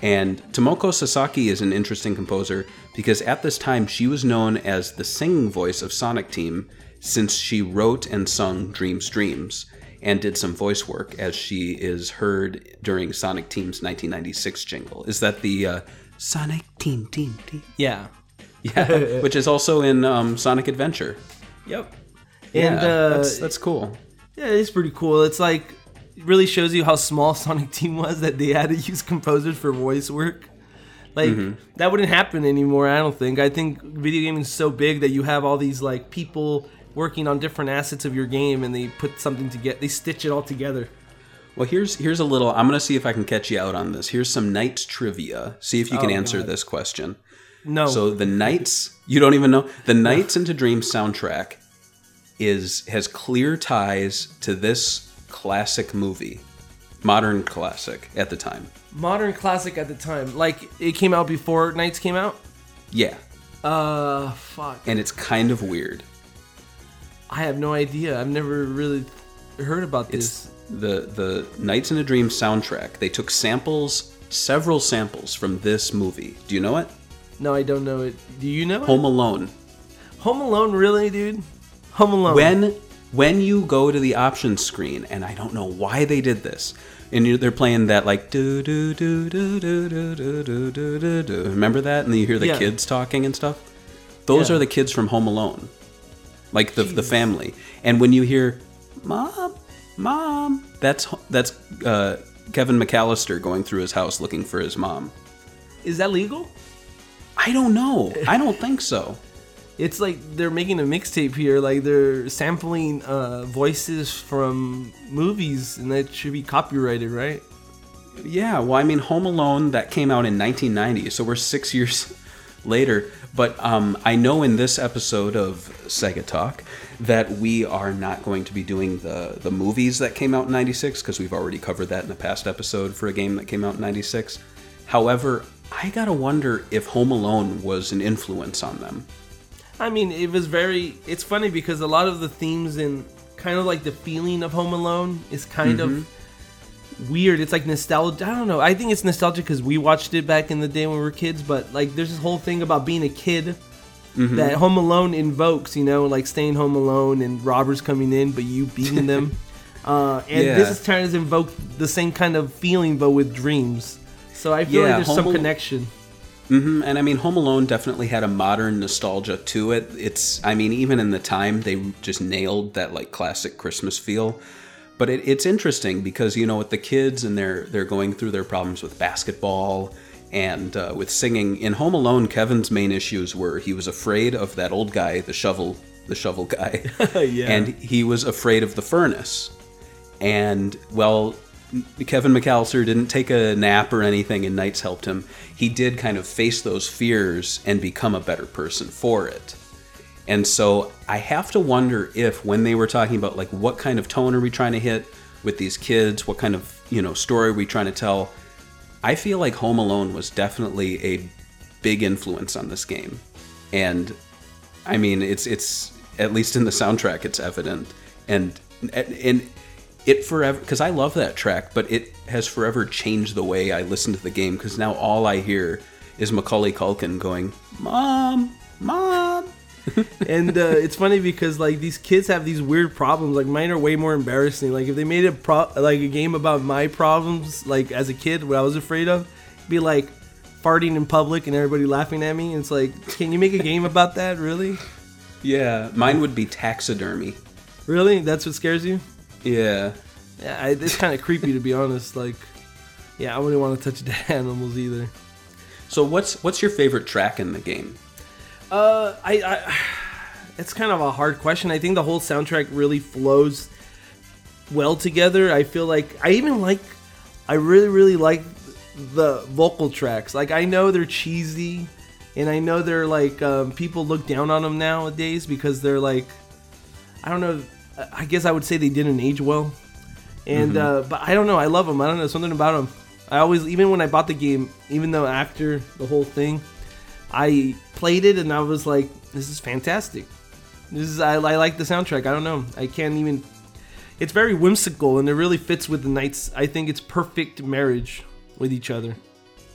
And Tomoko Sasaki is an interesting composer because at this time she was known as the singing voice of Sonic Team since she wrote and sung Dreams Dreams and did some voice work as she is heard during Sonic Team's 1996 jingle. Is that the uh, Sonic Team Team Team? Yeah. Yeah, which is also in um, Sonic Adventure. Yep. Yeah, And uh, that's that's cool. yeah, it's pretty cool. It's like it really shows you how small Sonic Team was that they had to use composers for voice work. Like Mm-hmm. that wouldn't happen anymore. I don't think. I think video gaming is so big that you have all these like people working on different assets of your game, and they put something together. They stitch it all together. Well, here's here's a little. I'm gonna see if I can catch you out on this. Here's some Nights trivia. See if you can Oh, answer God. this question. No. So the Nights, you don't even know the Nights into Dreams soundtrack is has clear ties to this classic movie, modern classic at the time. modern classic at the time. Like it came out before Nights came out. Yeah, Uh, fuck. and it's kind of weird. I have no idea. I've never really heard about It's this. the the Nights into Dreams soundtrack. They took samples, several samples from this movie. Do you know it? No, I don't know it. Do you know? it? Home Alone. Home Alone, really, dude? Home Alone. when when you go to the options screen and i don't know why they did this and they're playing that like do do do do do do do do do do do remember that and then you hear the Yeah. kids talking and stuff those Yeah. are the kids from home alone like the, the family and when you hear mom mom that's that's uh, kevin mcallister going through his house looking for his mom is that legal? i don't know i don't think so It's like they're making a mixtape here. Like they're sampling uh, voices from movies, and that should be copyrighted, right? Yeah, well, I mean, Home Alone that came out in 1990, so we're six years later. But um, I know in this episode of Sega Talk that we are not going to be doing the the movies that came out in '96 because we've already covered that in a past episode for a game that came out in '96. However, I gotta wonder if Home Alone was an influence on them. I mean, it was very. It's funny because a lot of the themes and kind of like the feeling of Home Alone is kind of weird. It's like nostalgia. I don't know. I think it's nostalgic because we watched it back in the day when we were kids. But like, there's this whole thing about being a kid that Home Alone invokes. You know, like staying home alone and robbers coming in, but you beating them. uh, and Yeah. this is trying to invoke the same kind of feeling, but with dreams. So I feel Yeah, like there's Home some Al- connection. hmm And I mean, Home Alone definitely had a modern nostalgia to it. It's, I mean, even in the time, they just nailed that like classic Christmas feel. But it, it's interesting because you know, with the kids and they're they're going through their problems with basketball and uh, with singing. In Home Alone, Kevin's main issues were he was afraid of that old guy, the shovel, the shovel guy, Yeah. and he was afraid of the furnace. And well, Kevin McAllister didn't take a nap or anything, and Nights helped him. He did kind of face those fears and become a better person for it. And so I have to wonder if when they were talking about like what kind of tone are we trying to hit with these kids, what kind of you know story are we trying to tell, I feel like Home Alone was definitely a big influence on this game, and I mean it's it's at least in the soundtrack it's evident, and and it forever because I love that track, but it has forever changed the way I listen to the game because now all I hear is Macaulay Culkin going, "Mom, mom." and uh, it's funny because like these kids have these weird problems. Like mine are way more embarrassing. Like if they made a pro like a game about my problems, like as a kid, what I was afraid of, be like farting in public and everybody laughing at me. And it's like, can you make a game about that? Really? Yeah, mine would be taxidermy. Really? That's what scares you? Yeah. Yeah, I, it's kind of creepy to be honest. Like, yeah, I wouldn't want to touch dead animals either. So what's what's your favorite track in the game? Uh, I, I, it's kind of a hard question. I think the whole soundtrack really flows well together. I feel like I even like, I really really like the vocal tracks. Like I know they're cheesy, and I know they're like um, people look down on them nowadays because they're like, I don't know. I guess I would say they didn't age well, and Mm-hmm. uh, but I don't know. I love them. I don't know something about them. I always, even when I bought the game, even though after the whole thing, I played it and I was like, this is fantastic. This is I, I like the soundtrack. I don't know. I can't even. It's very whimsical and it really fits with the Nights. I think it's perfect marriage with each other.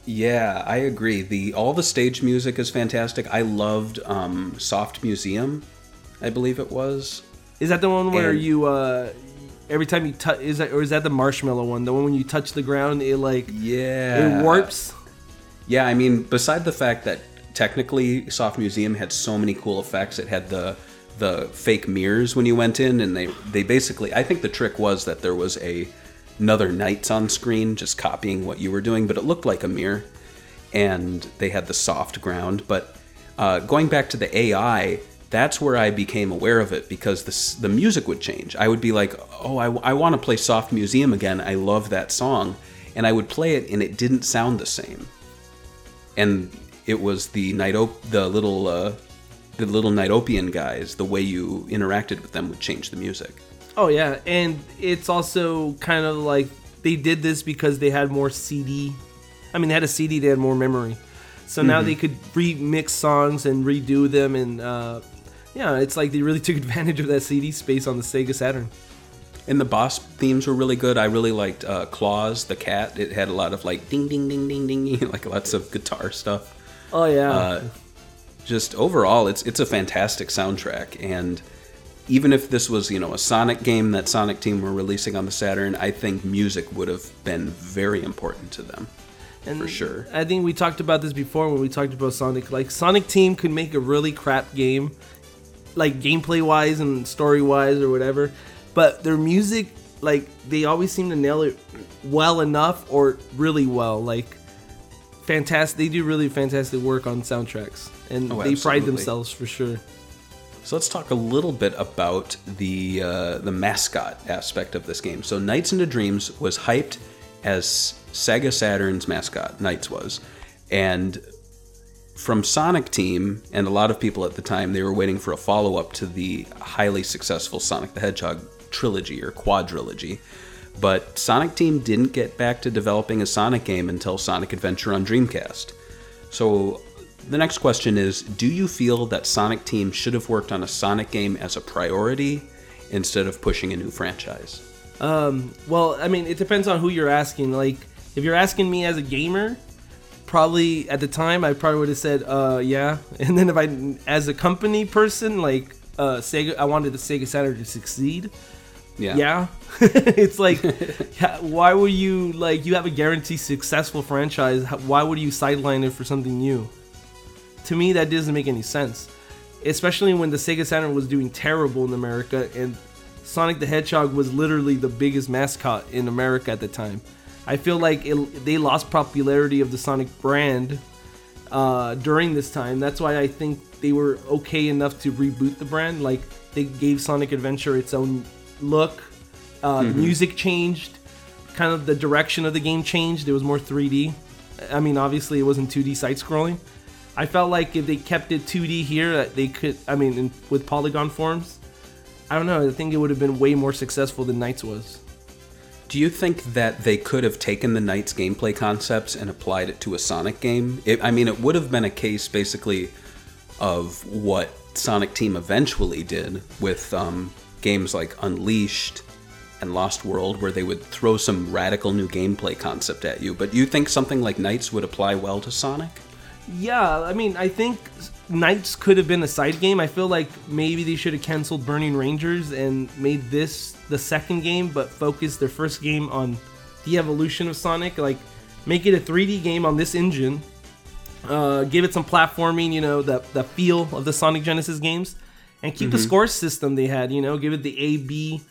Yeah, I agree. The all the stage music is fantastic. I loved um, Soft Museum, I believe it was. Is that the one where And- you uh every time you touch is that or is that the marshmallow one? The one when you touch the ground it like Yeah. it warps. Yeah, I mean, beside the fact that technically Soft Museum had so many cool effects, it had the the fake mirrors when you went in, and they they basically. I think the trick was that there was a another Nights on screen just copying what you were doing, but it looked like a mirror, and they had the soft ground. But uh, going back to the AI. That's where I became aware of it because the, the music would change. I would be like, oh, I, I want to play Soft Museum again. I love that song. And I would play it, and it didn't sound the same and it was the night the little uh, the little Nightopian guys. The way you interacted with them would change the music. Oh yeah, and it's also kind of like they did this because they had more CD. I mean, they had a CD, they had more memory, so now they could remix songs and redo them, and uh, yeah, it's like they really took advantage of that CD space on the Sega Saturn. And the boss themes were really good. I really liked uh, Clawz the cat. It had a lot of like ding ding ding ding ding, like lots of guitar stuff. Oh yeah, Uh, just overall, it's it's a fantastic soundtrack. And even if this was you know a Sonic game that Sonic Team were releasing on the Saturn, I think music would have been very important to them. and for sure. I think we talked about this before when we talked about Sonic. Like Sonic Team could make a really crap game, like gameplay wise and story wise or whatever, but their music, like they always seem to nail it well enough or really well. Like fantastic, they do really fantastic work on soundtracks, and Oh, they pride themselves for sure. So let's talk a little bit about the uh, the mascot aspect of this game. So Nights into Dreams was hyped as Sega Saturn's mascot. Nights was, and from Sonic Team and a lot of people at the time, they were waiting for a follow up to the highly successful Sonic the Hedgehog trilogy or quadrilogy. But Sonic Team didn't get back to developing a Sonic game until Sonic Adventure on Dreamcast. So the next question is Do you feel that Sonic Team should have worked on a Sonic game as a priority instead of pushing a new franchise? Um, well, I mean, it depends on who you're asking. Like, if you're asking me as a gamer, probably at the time I probably would have said, uh, yeah. And then if I, as a company person, like uh, Sega, I wanted the Sega Saturn to succeed. Yeah, it's like, yeah, why would you like? You have a guaranteed successful franchise. Why would you sideline it for something new? To me, that doesn't make any sense. Especially when the Sega Saturn was doing terrible in America and Sonic the Hedgehog was literally the biggest mascot in America at the time. I feel like it, they lost popularity of the Sonic brand uh, during this time. That's why I think they were okay enough to reboot the brand. Like they gave Sonic Adventure its own look. Uh, The music changed. Kind of the direction of the game changed. It was more 3D. I mean, obviously it wasn't 2D side scrolling. I felt like if they kept it 2D here, that they could. I mean, in, with polygon forms, I don't know. I think it would have been way more successful than Nights was. Do you think that they could have taken the Nights gameplay concepts and applied it to a Sonic game? It, I mean, it would have been a case basically of what Sonic Team eventually did with um, games like Unleashed and Lost World, where they would throw some radical new gameplay concept at you. But you think something like Nights would apply well to Sonic? Yeah, I mean, I think Nights could have been a side game. I feel like maybe they should have canceled Burning Rangers and made this the second game, but focus their first game on the evolution of Sonic. Like, make it a 3D game on this engine. Uh, give it some platforming, you know, the the feel of the Sonic Genesis games, and keep the score system they had. You know, give it the A B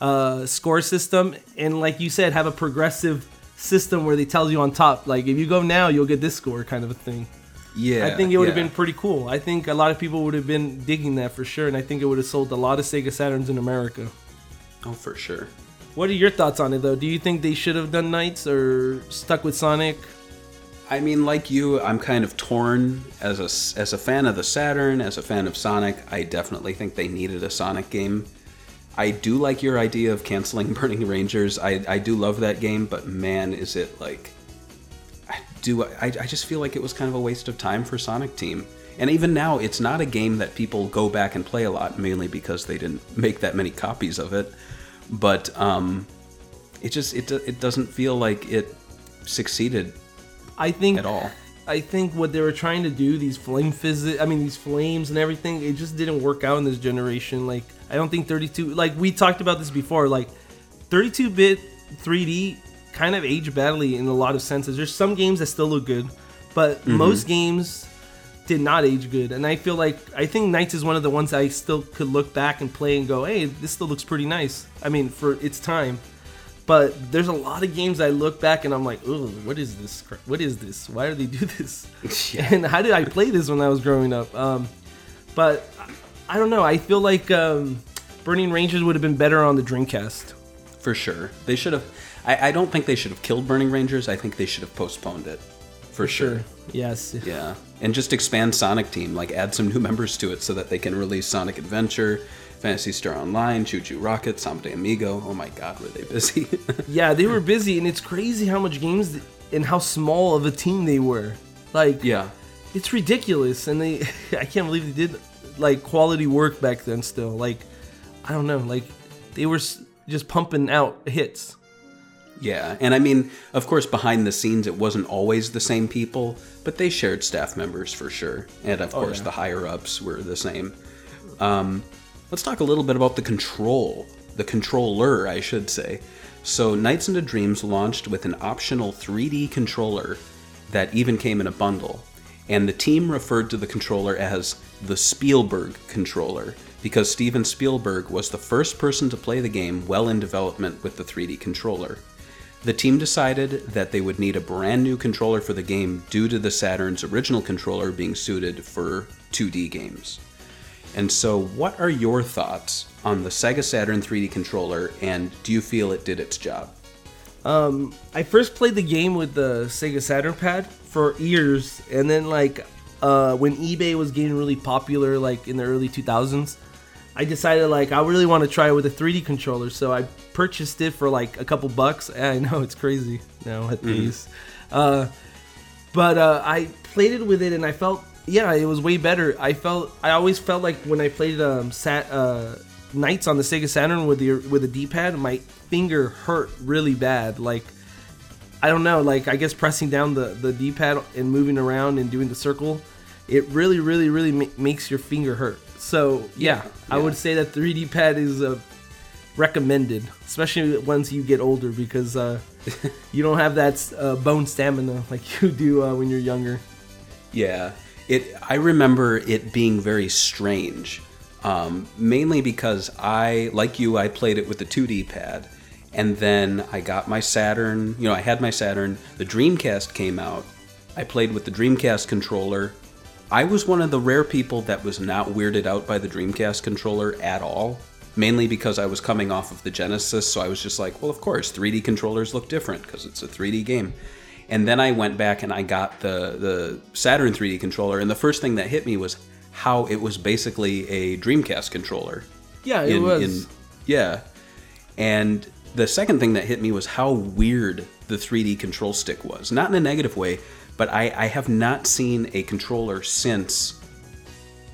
uh, score system, and like you said, have a progressive system where they tells you on top, like if you go now, you'll get this score, kind of a thing. Yeah, I think it would have yeah. been pretty cool. I think a lot of people would have been digging that for sure, and I think it would have sold a lot of Sega Saturns in America. Oh, for sure. What are your thoughts on it, though? Do you think they should have done Nights or stuck with Sonic? I mean, like you, I'm kind of torn as a as a fan of the Saturn, as a fan of Sonic. I definitely think they needed a Sonic game. I do like your idea of canceling Burning Rangers. I I do love that game, but man, is it like I do I, I just feel like it was kind of a waste of time for Sonic Team. And even now, it's not a game that people go back and play a lot, mainly because they didn't make that many copies of it. But um, it just it it doesn't feel like it succeeded I think at all. I think what they were trying to do, these flame physics, I mean, these flames and everything, it just didn't work out in this generation. Like, I don't think 32, like, we talked about this before, like, 32 bit 3D kind of aged badly in a lot of senses. There's some games that still look good, but Mm-hmm. most games did not age good. And I feel like, I think Nights is one of the ones I still could look back and play and go, hey, this still looks pretty nice. I mean, for its time. But there's a lot of games I look back and I'm like, oh, what is this? What is this? Why do they do this? And how did I play this when I was growing up? Um, but I- I don't know. I feel like um, Burning Rangers would have been better on the Dreamcast. For sure. They should have. I, I don't think they should have killed Burning Rangers. I think they should have postponed it. For, sure. Yes. Yeah. And just expand Sonic Team. Like, add some new members to it so that they can release Sonic Adventure, Phantasy Star Online, ChuChu Rocket, Samba de Amigo. Oh my god, were they busy? Yeah, they were busy, and it's crazy how much games th- and how small of a team they were. Like, yeah. it's ridiculous, and they I can't believe they did like quality work back then. Still, like, I don't know, like they were s- just pumping out hits. Yeah. And I mean, of course, behind the scenes, it wasn't always the same people, but they shared staff members for sure. And of course, yeah. the higher ups were the same. Um, let's talk a little bit about the control, the controller, I should say. So, Nights into Dreams launched with an optional 3D controller that even came in a bundle. And the team referred to the controller as the Spielberg controller because Steven Spielberg was the first person to play the game well in development with the 3D controller. The team decided that they would need a brand new controller for the game due to the Saturn's original controller being suited for 2D games. And so, what are your thoughts on the Sega Saturn 3D controller, and do you feel it did its job? I first played the game with the Sega Saturn pad for years, and then like uh, when eBay was getting really popular, like in the early 2000s, I decided like I really want to try it with a 3D controller, so I purchased it for like a couple bucks. I know it's crazy now at these, uh, but uh, I played it with it, and I felt yeah, it was way better. I felt I always felt like when I played um, Sat uh, Nights on the Sega Saturn with the with the D-pad, my finger hurt really bad. Like I don't know, like I guess pressing down the the D-pad and moving around and doing the circle, it really, really, really ma- makes your finger hurt. So yeah, Yeah, I would say that 3D pad is uh, recommended, especially once you get older because uh, you don't have that uh, bone stamina like you do uh, when you're younger. Yeah, it. I remember it being very strange, um, mainly because I, like you, I played it with the 2D pad, and then I got my Saturn. You know, I had my Saturn. The Dreamcast came out. I played with the Dreamcast controller. I was one of the rare people that was not weirded out by the Dreamcast controller at all. Mainly because I was coming off of the Genesis, so I was just like, well, of course, 3D controllers look different because it's a 3D game. And then I went back and I got the the Saturn 3D controller, and the first thing that hit me was how it was basically a Dreamcast controller. Yeah, it in- was. in- yeah, and the second thing that hit me was how weird the 3D control stick was. Not in a negative way, but I, I have not seen a controller since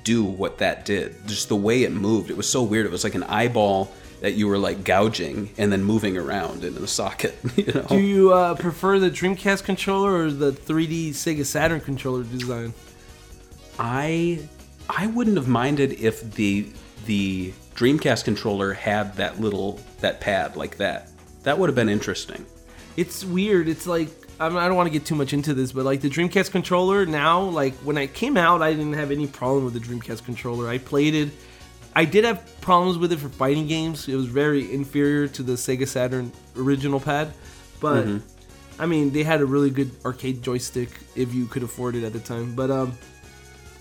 do what that did. Just the way it moved, it was so weird. It was like an eyeball that you were like gouging and then moving around in the socket. You know? Do you uh, prefer the Dreamcast controller or the 3D Sega Saturn controller design? I I wouldn't have minded if the the Dreamcast controller had that little that pad like that. That would have been interesting. It's weird. It's like I don't, I don't want to get too much into this, but like the Dreamcast controller now, like when I came out, I didn't have any problem with the Dreamcast controller. I played it. I did have problems with it for fighting games. It was very inferior to the Sega Saturn original pad, but I mean they had a really good arcade joystick if you could afford it at the time. But um,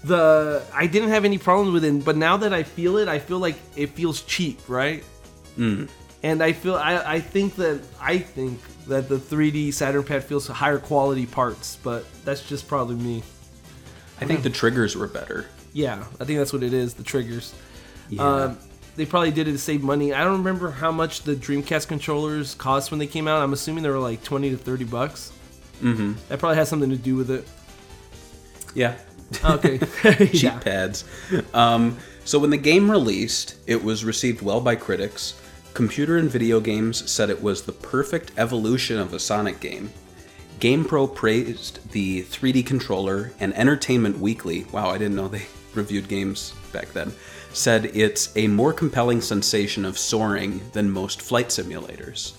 the I didn't have any problems with it. But now that I feel it, I feel like it feels cheap, right? and I feel I, I think that I think that the 3D Saturn pad feels higher quality parts, but that's just probably me. I think the triggers were better. Yeah, I think that's what it is. The triggers. Yeah. Um, they probably did it to save money. I don't remember how much the Dreamcast controllers cost when they came out. I'm assuming they were like 20 to 30 bucks. Mm-hmm. That probably has something to do with it. yeah. Okay. cheap yeah. pads. Um, so when the game released, it was received well by critics. Computer and Video Games said it was the perfect evolution of a Sonic game. GamePro praised the 3D controller, and Entertainment Weekly, wow, I didn't know they reviewed games back then, said it's a more compelling sensation of soaring than most flight simulators.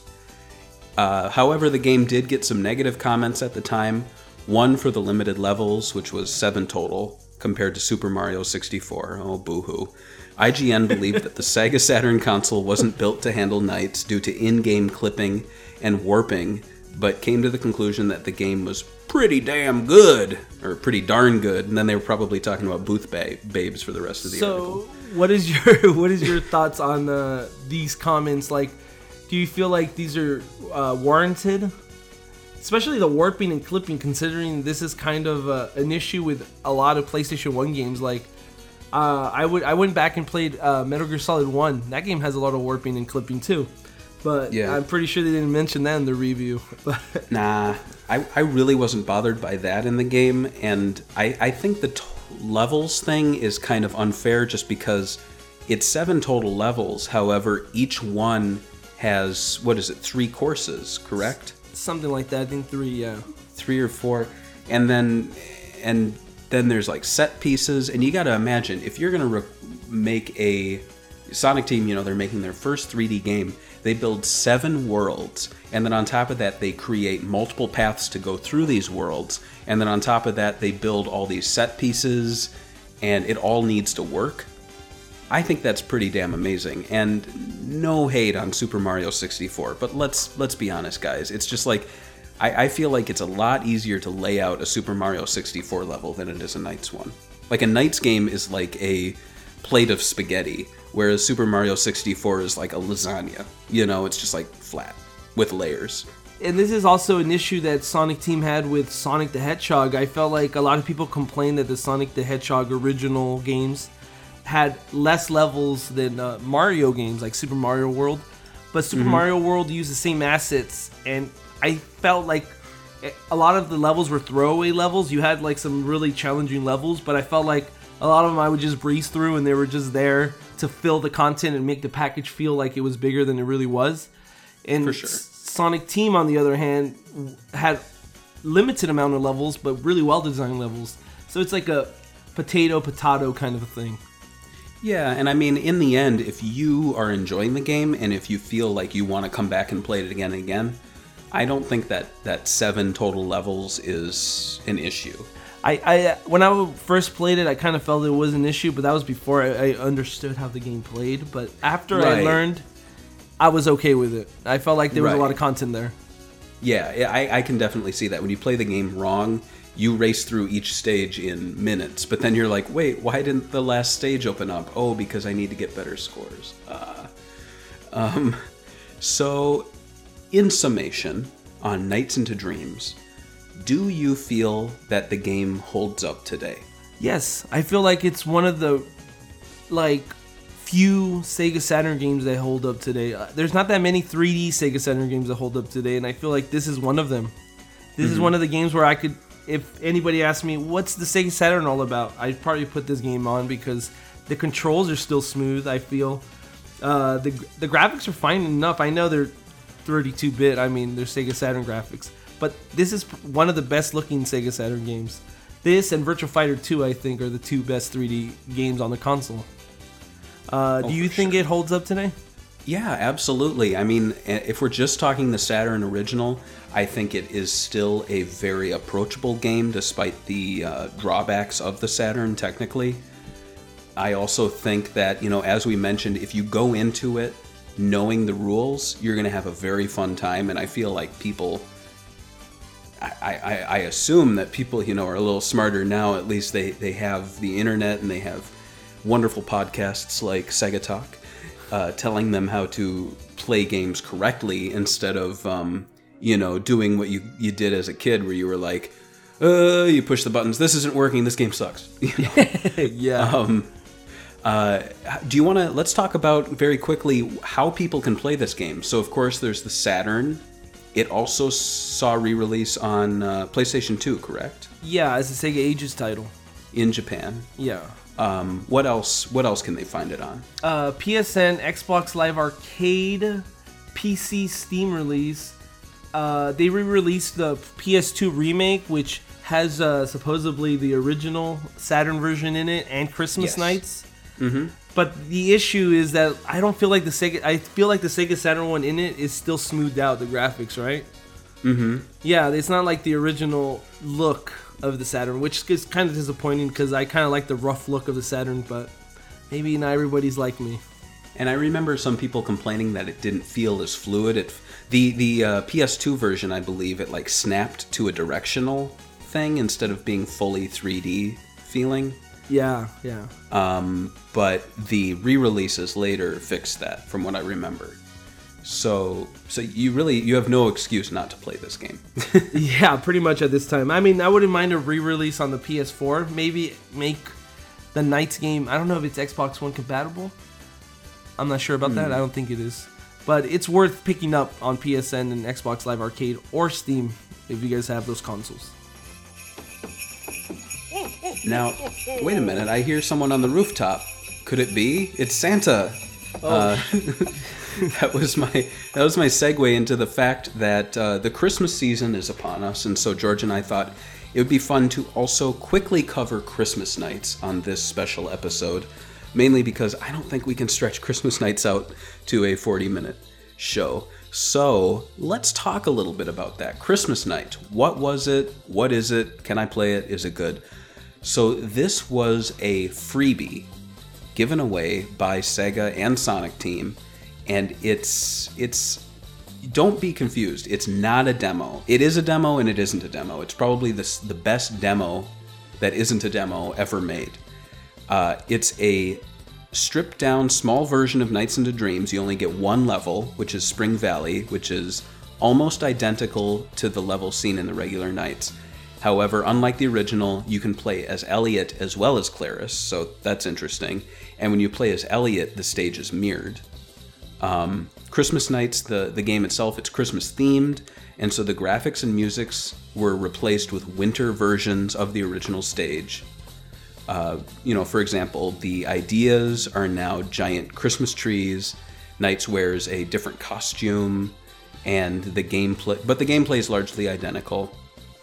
Uh, however, the game did get some negative comments at the time. One for the limited levels, which was seven total, compared to Super Mario 64. Oh, boo hoo. IGN believed that the Sega Saturn console wasn't built to handle nights due to in game clipping and warping, but came to the conclusion that the game was pretty damn good, or pretty darn good, and then they were probably talking about booth ba- babes for the rest of the article. What is your what is your thoughts on uh, these comments? Like, do you feel like these are uh, warranted? Especially the warping and clipping, considering this is kind of uh, an issue with a lot of PlayStation One games. Like, uh, I would I went back and played uh, Metal Gear Solid One. That game has a lot of warping and clipping too. But Yeah. I'm pretty sure they didn't mention that in the review. Nah, I, I really wasn't bothered by that in the game, and I, I think the t- levels thing is kind of unfair just because it's seven total levels. However, each one has, what is it, three courses, correct? something like that. I think three. Yeah. Three or four. And then, and then there's like set pieces, and you gotta imagine if you're gonna re- make a Sonic Team, you know, they're making their first 3D game. They build seven worlds, and then on top of that, they create multiple paths to go through these worlds. And then on top of that, they build all these set pieces, and it all needs to work. I think that's pretty damn amazing. And no hate on Super Mario 64, but let's let's be honest, guys. It's just like I, I feel like it's a lot easier to lay out a Super Mario 64 level than it is a Nights one. Like a Nights game is like a plate of spaghetti, whereas Super Mario 64 is like a lasagna. You know, it's just like flat with layers. and this is also an issue that Sonic Team had with Sonic the Hedgehog. I felt like a lot of people complained that the Sonic the Hedgehog original games had less levels than uh, Mario games like Super Mario World, but Super Mario World used the same assets, and I felt like a lot of the levels were throwaway levels. You had like some really challenging levels, but I felt like a lot of them I would just breeze through, and they were just there to fill the content and make the package feel like it was bigger than it really was. And For sure. Sonic Team, on the other hand, had limited amount of levels, but really well designed levels. So it's like a potato potato kind of a thing. Yeah, and I mean, in the end, if you are enjoying the game and if you feel like you want to come back and play it again and again, I don't think that that seven total levels is an issue. I, I when I first played it, I kind of felt it was an issue, but that was before I, I understood how the game played. But after I learned, I was okay with it. I felt like there was a lot of content there. Yeah, yeah, I, I can definitely see that. When you play the game wrong, you race through each stage in minutes, but then you're like, wait, why didn't the last stage open up? Oh, because I need to get better scores. Uh, um, so, in summation, on Nights into Dreams, do you feel that the game holds up today? Yes, I feel like it's one of the like few Sega Saturn games that hold up today. Uh, there's not that many 3D Sega Saturn games that hold up today, and I feel like this is one of them. This is one of the games where I could, if anybody asked me, what's the Sega Saturn all about, I'd probably put this game on because the controls are still smooth, I feel. Uh, the, the graphics are fine enough. I know they're 32 bit, I mean, they're Sega Saturn graphics. But this is one of the best looking Sega Saturn games. This and Virtua Fighter 2, I think, are the two best 3D games on the console. Uh, do Oh, you think sure. it holds up today? Yeah, absolutely. I mean, if we're just talking the Saturn original, I think it is still a very approachable game despite the uh, drawbacks of the Saturn technically. I also think that, you know, as we mentioned, if you go into it knowing the rules, you're going to have a very fun time. And I feel like people, I, I, I assume that people, you know, are a little smarter now. At least they, they have the internet and they have wonderful podcasts like Sega Talk uh, telling them how to play games correctly instead of, um, you know, doing what you, you did as a kid where you were like, uh, you push the buttons. This isn't working. This game sucks. You know? yeah. Um, uh, do you want to let's talk about very quickly how people can play this game? So, of course, there's the Saturn. It also saw re-release on uh, PlayStation 2, correct? yeah, as a Sega Ages title. In Japan. Yeah. Um, what else? What else can they find it on? Uh, PSN, Xbox Live Arcade, PC Steam release. Uh, they re-released the PS2 remake, which has uh, supposedly the original Saturn version in it and Christmas Yes. Nights. Mm-hmm. But the issue is that I don't feel like the Sega. I feel like the Sega Saturn one in it is still smoothed out the graphics, right? Mm-hmm. Yeah, it's not like the original look of the Saturn, which is kind of disappointing because I kind of like the rough look of the Saturn, but maybe not everybody's like me. And I remember some people complaining that it didn't feel as fluid. It the the uh, PS2 version, I believe, it like snapped to a directional thing instead of being fully 3D feeling. Yeah, yeah. Um, but the re-releases later fixed that, from what I remember. So, so you really you have no excuse not to play this game. Yeah, pretty much at this time. I mean, I wouldn't mind a re-release on the PS4. Maybe make the Nights game. I don't know if it's Xbox One compatible. I'm not sure about that. I don't think it is. But it's worth picking up on PSN and Xbox Live Arcade or Steam if you guys have those consoles. Now, wait a minute. I hear someone on the rooftop. Could it be? It's Santa. Uh, that was my that was my segue into the fact that uh, the Christmas season is upon us, and so George and I thought it would be fun to also quickly cover Christmas nights on this special episode, mainly because I don't think we can stretch Christmas nights out to a 40 minute show. So let's talk a little bit about that Christmas night. What was it? What is it? Can I play it? Is it good? So this was a freebie given away by Sega and Sonic Team, and it's it's don't be confused. It's not a demo. It is a demo and it isn't a demo. It's probably the the best demo that isn't a demo ever made. Uh, it's a stripped down small version of Nights into Dreams. You only get one level, which is Spring Valley, which is almost identical to the level seen in the regular Nights. However, unlike the original, you can play as Elliot as well as Claris, so that's interesting. And when you play as Elliot, the stage is mirrored. Um, Christmas Nights, the, the game itself, it's Christmas themed, and so the graphics and musics were replaced with winter versions of the original stage. Uh, you know, for example, the Ideyas are now giant Christmas trees. Nights wears a different costume, and the gameplay, but the gameplay is largely identical,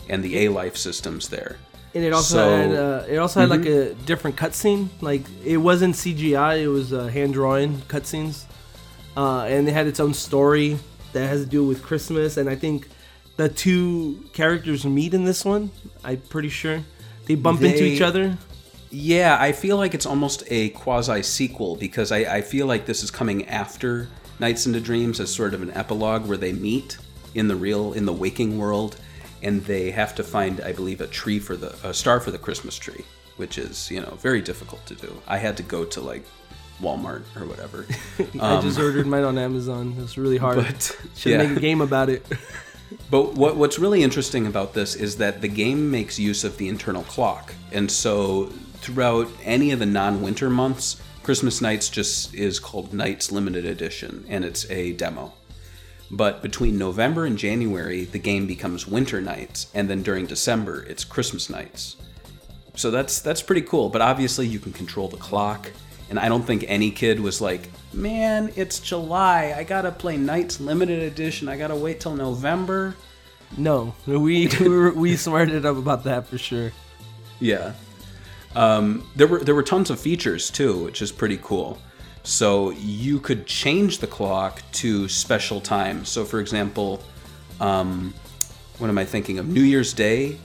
and the A life system's there. And it also So- had uh, it also had like a different cutscene. Like it wasn't CGI; it was uh, hand drawing cutscenes, uh, and it had its own story that has to do with Christmas. And I think the two characters meet in this one. I'm pretty sure they bump into each other. Yeah, I feel like it's almost a quasi sequel because I, I feel like this is coming after Nights into Dreams as sort of an epilogue where they meet in the real in the waking world, and they have to find, I believe, a tree for the a star for the Christmas tree, which is you know very difficult to do. I had to go to like Walmart or whatever. I just ordered mine on Amazon. It's really hard. Um, but, Should yeah. make a game about it. But what, what's really interesting about this is that the game makes use of the internal clock. And so throughout any of the non winter months, Christmas Nights just is called Nights Limited Edition, and it's a demo. But between November and January, the game becomes Winter Nights, and then during December, it's Christmas Nights. So that's that's pretty cool. But obviously, you can control the clock, and I don't think any kid was like, "Man, it's July. I gotta play Nights Limited Edition. I gotta wait till November." No, we we, were, we smarted up about that for sure. Yeah. Um, there were there were tons of features too, which is pretty cool. So you could change the clock to special times. So for example, um, what am I thinking of? New Year's Day.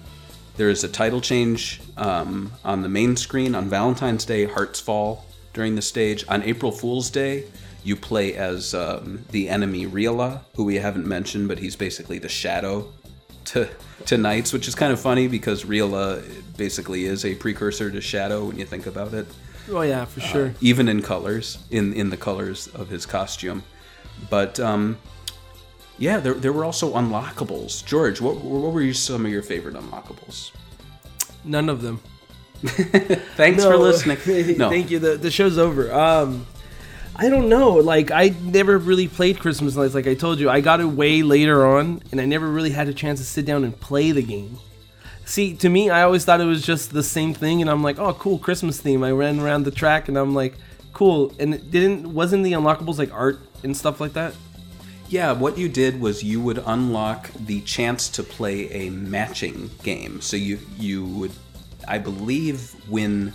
There is a title change um, on the main screen. On Valentine's Day, hearts fall during the stage. On April Fool's Day, you play as um, the enemy Reala, who we haven't mentioned, but he's basically the shadow to to Nights, which is kind of funny because Reala basically is a precursor to Shadow when you think about it, Oh yeah, for sure. even in colors, in in the colors of his costume. But um, yeah, there, there were also unlockables. George, what what were some of your favorite unlockables? None of them. Thanks for listening. No, Thank you. The, the show's over. Um, I don't know. Like, I never really played Christmas Nights. Like I told you, I got it way later on, and I never really had a chance to sit down and play the game. See, to me, I always thought it was just the same thing, and I'm like, oh, cool, Christmas theme. I ran around the track, and I'm like, cool. And it didn't wasn't the unlockables like art and stuff like that? Yeah, what you did was you would unlock the chance to play a matching game. So you you would, I believe, win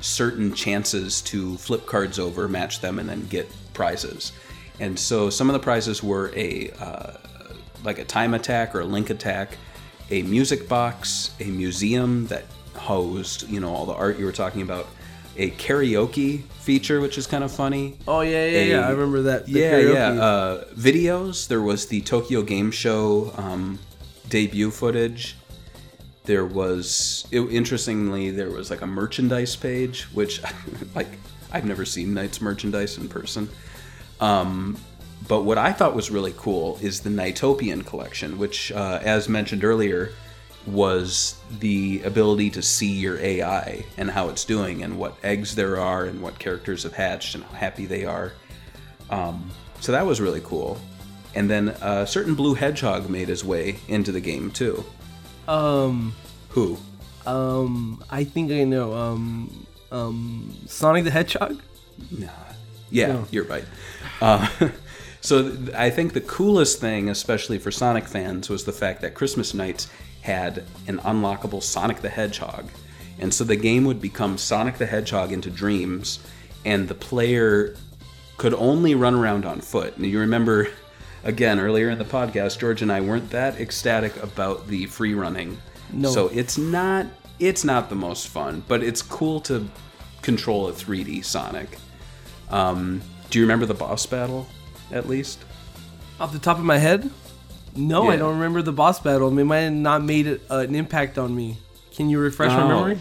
certain chances to flip cards over, match them, and then get prizes. And so some of the prizes were a uh, like a time attack or a link attack, a music box, a museum that housed, you know all the art you were talking about, a karaoke feature which is kind of funny. Oh yeah, yeah, yeah. I remember that. the Yeah, karaoke. yeah. Uh, videos. There was the Tokyo Game Show um, debut footage. There was, it, interestingly, there was like a merchandise page, which, like, I've never seen Nights' merchandise in person. Um, but what I thought was really cool is the Nightopian collection, which, uh, as mentioned earlier, was the ability to see your AI and how it's doing and what eggs there are and what characters have hatched and how happy they are. Um, so that was really cool. And then a certain blue hedgehog made his way into the game too. Um, Who? um, I think I know. Um, um, Sonic the Hedgehog. Nah. Yeah, No. you're right. Uh, so th- I think the coolest thing, especially for Sonic fans, was the fact that Christmas Nights had an unlockable Sonic the Hedgehog. And so the game would become Sonic the Hedgehog into Dreams, and the player could only run around on foot. And you remember, again, earlier in the podcast, George and I weren't that ecstatic about the free running. No. So it's not it's not the most fun, but it's cool to control a 3D Sonic. Um, do you remember the boss battle, at least? Off the top of my head, no, I don't remember the boss battle. It might have not made it, uh, an impact on me. Can you refresh my Oh. memory?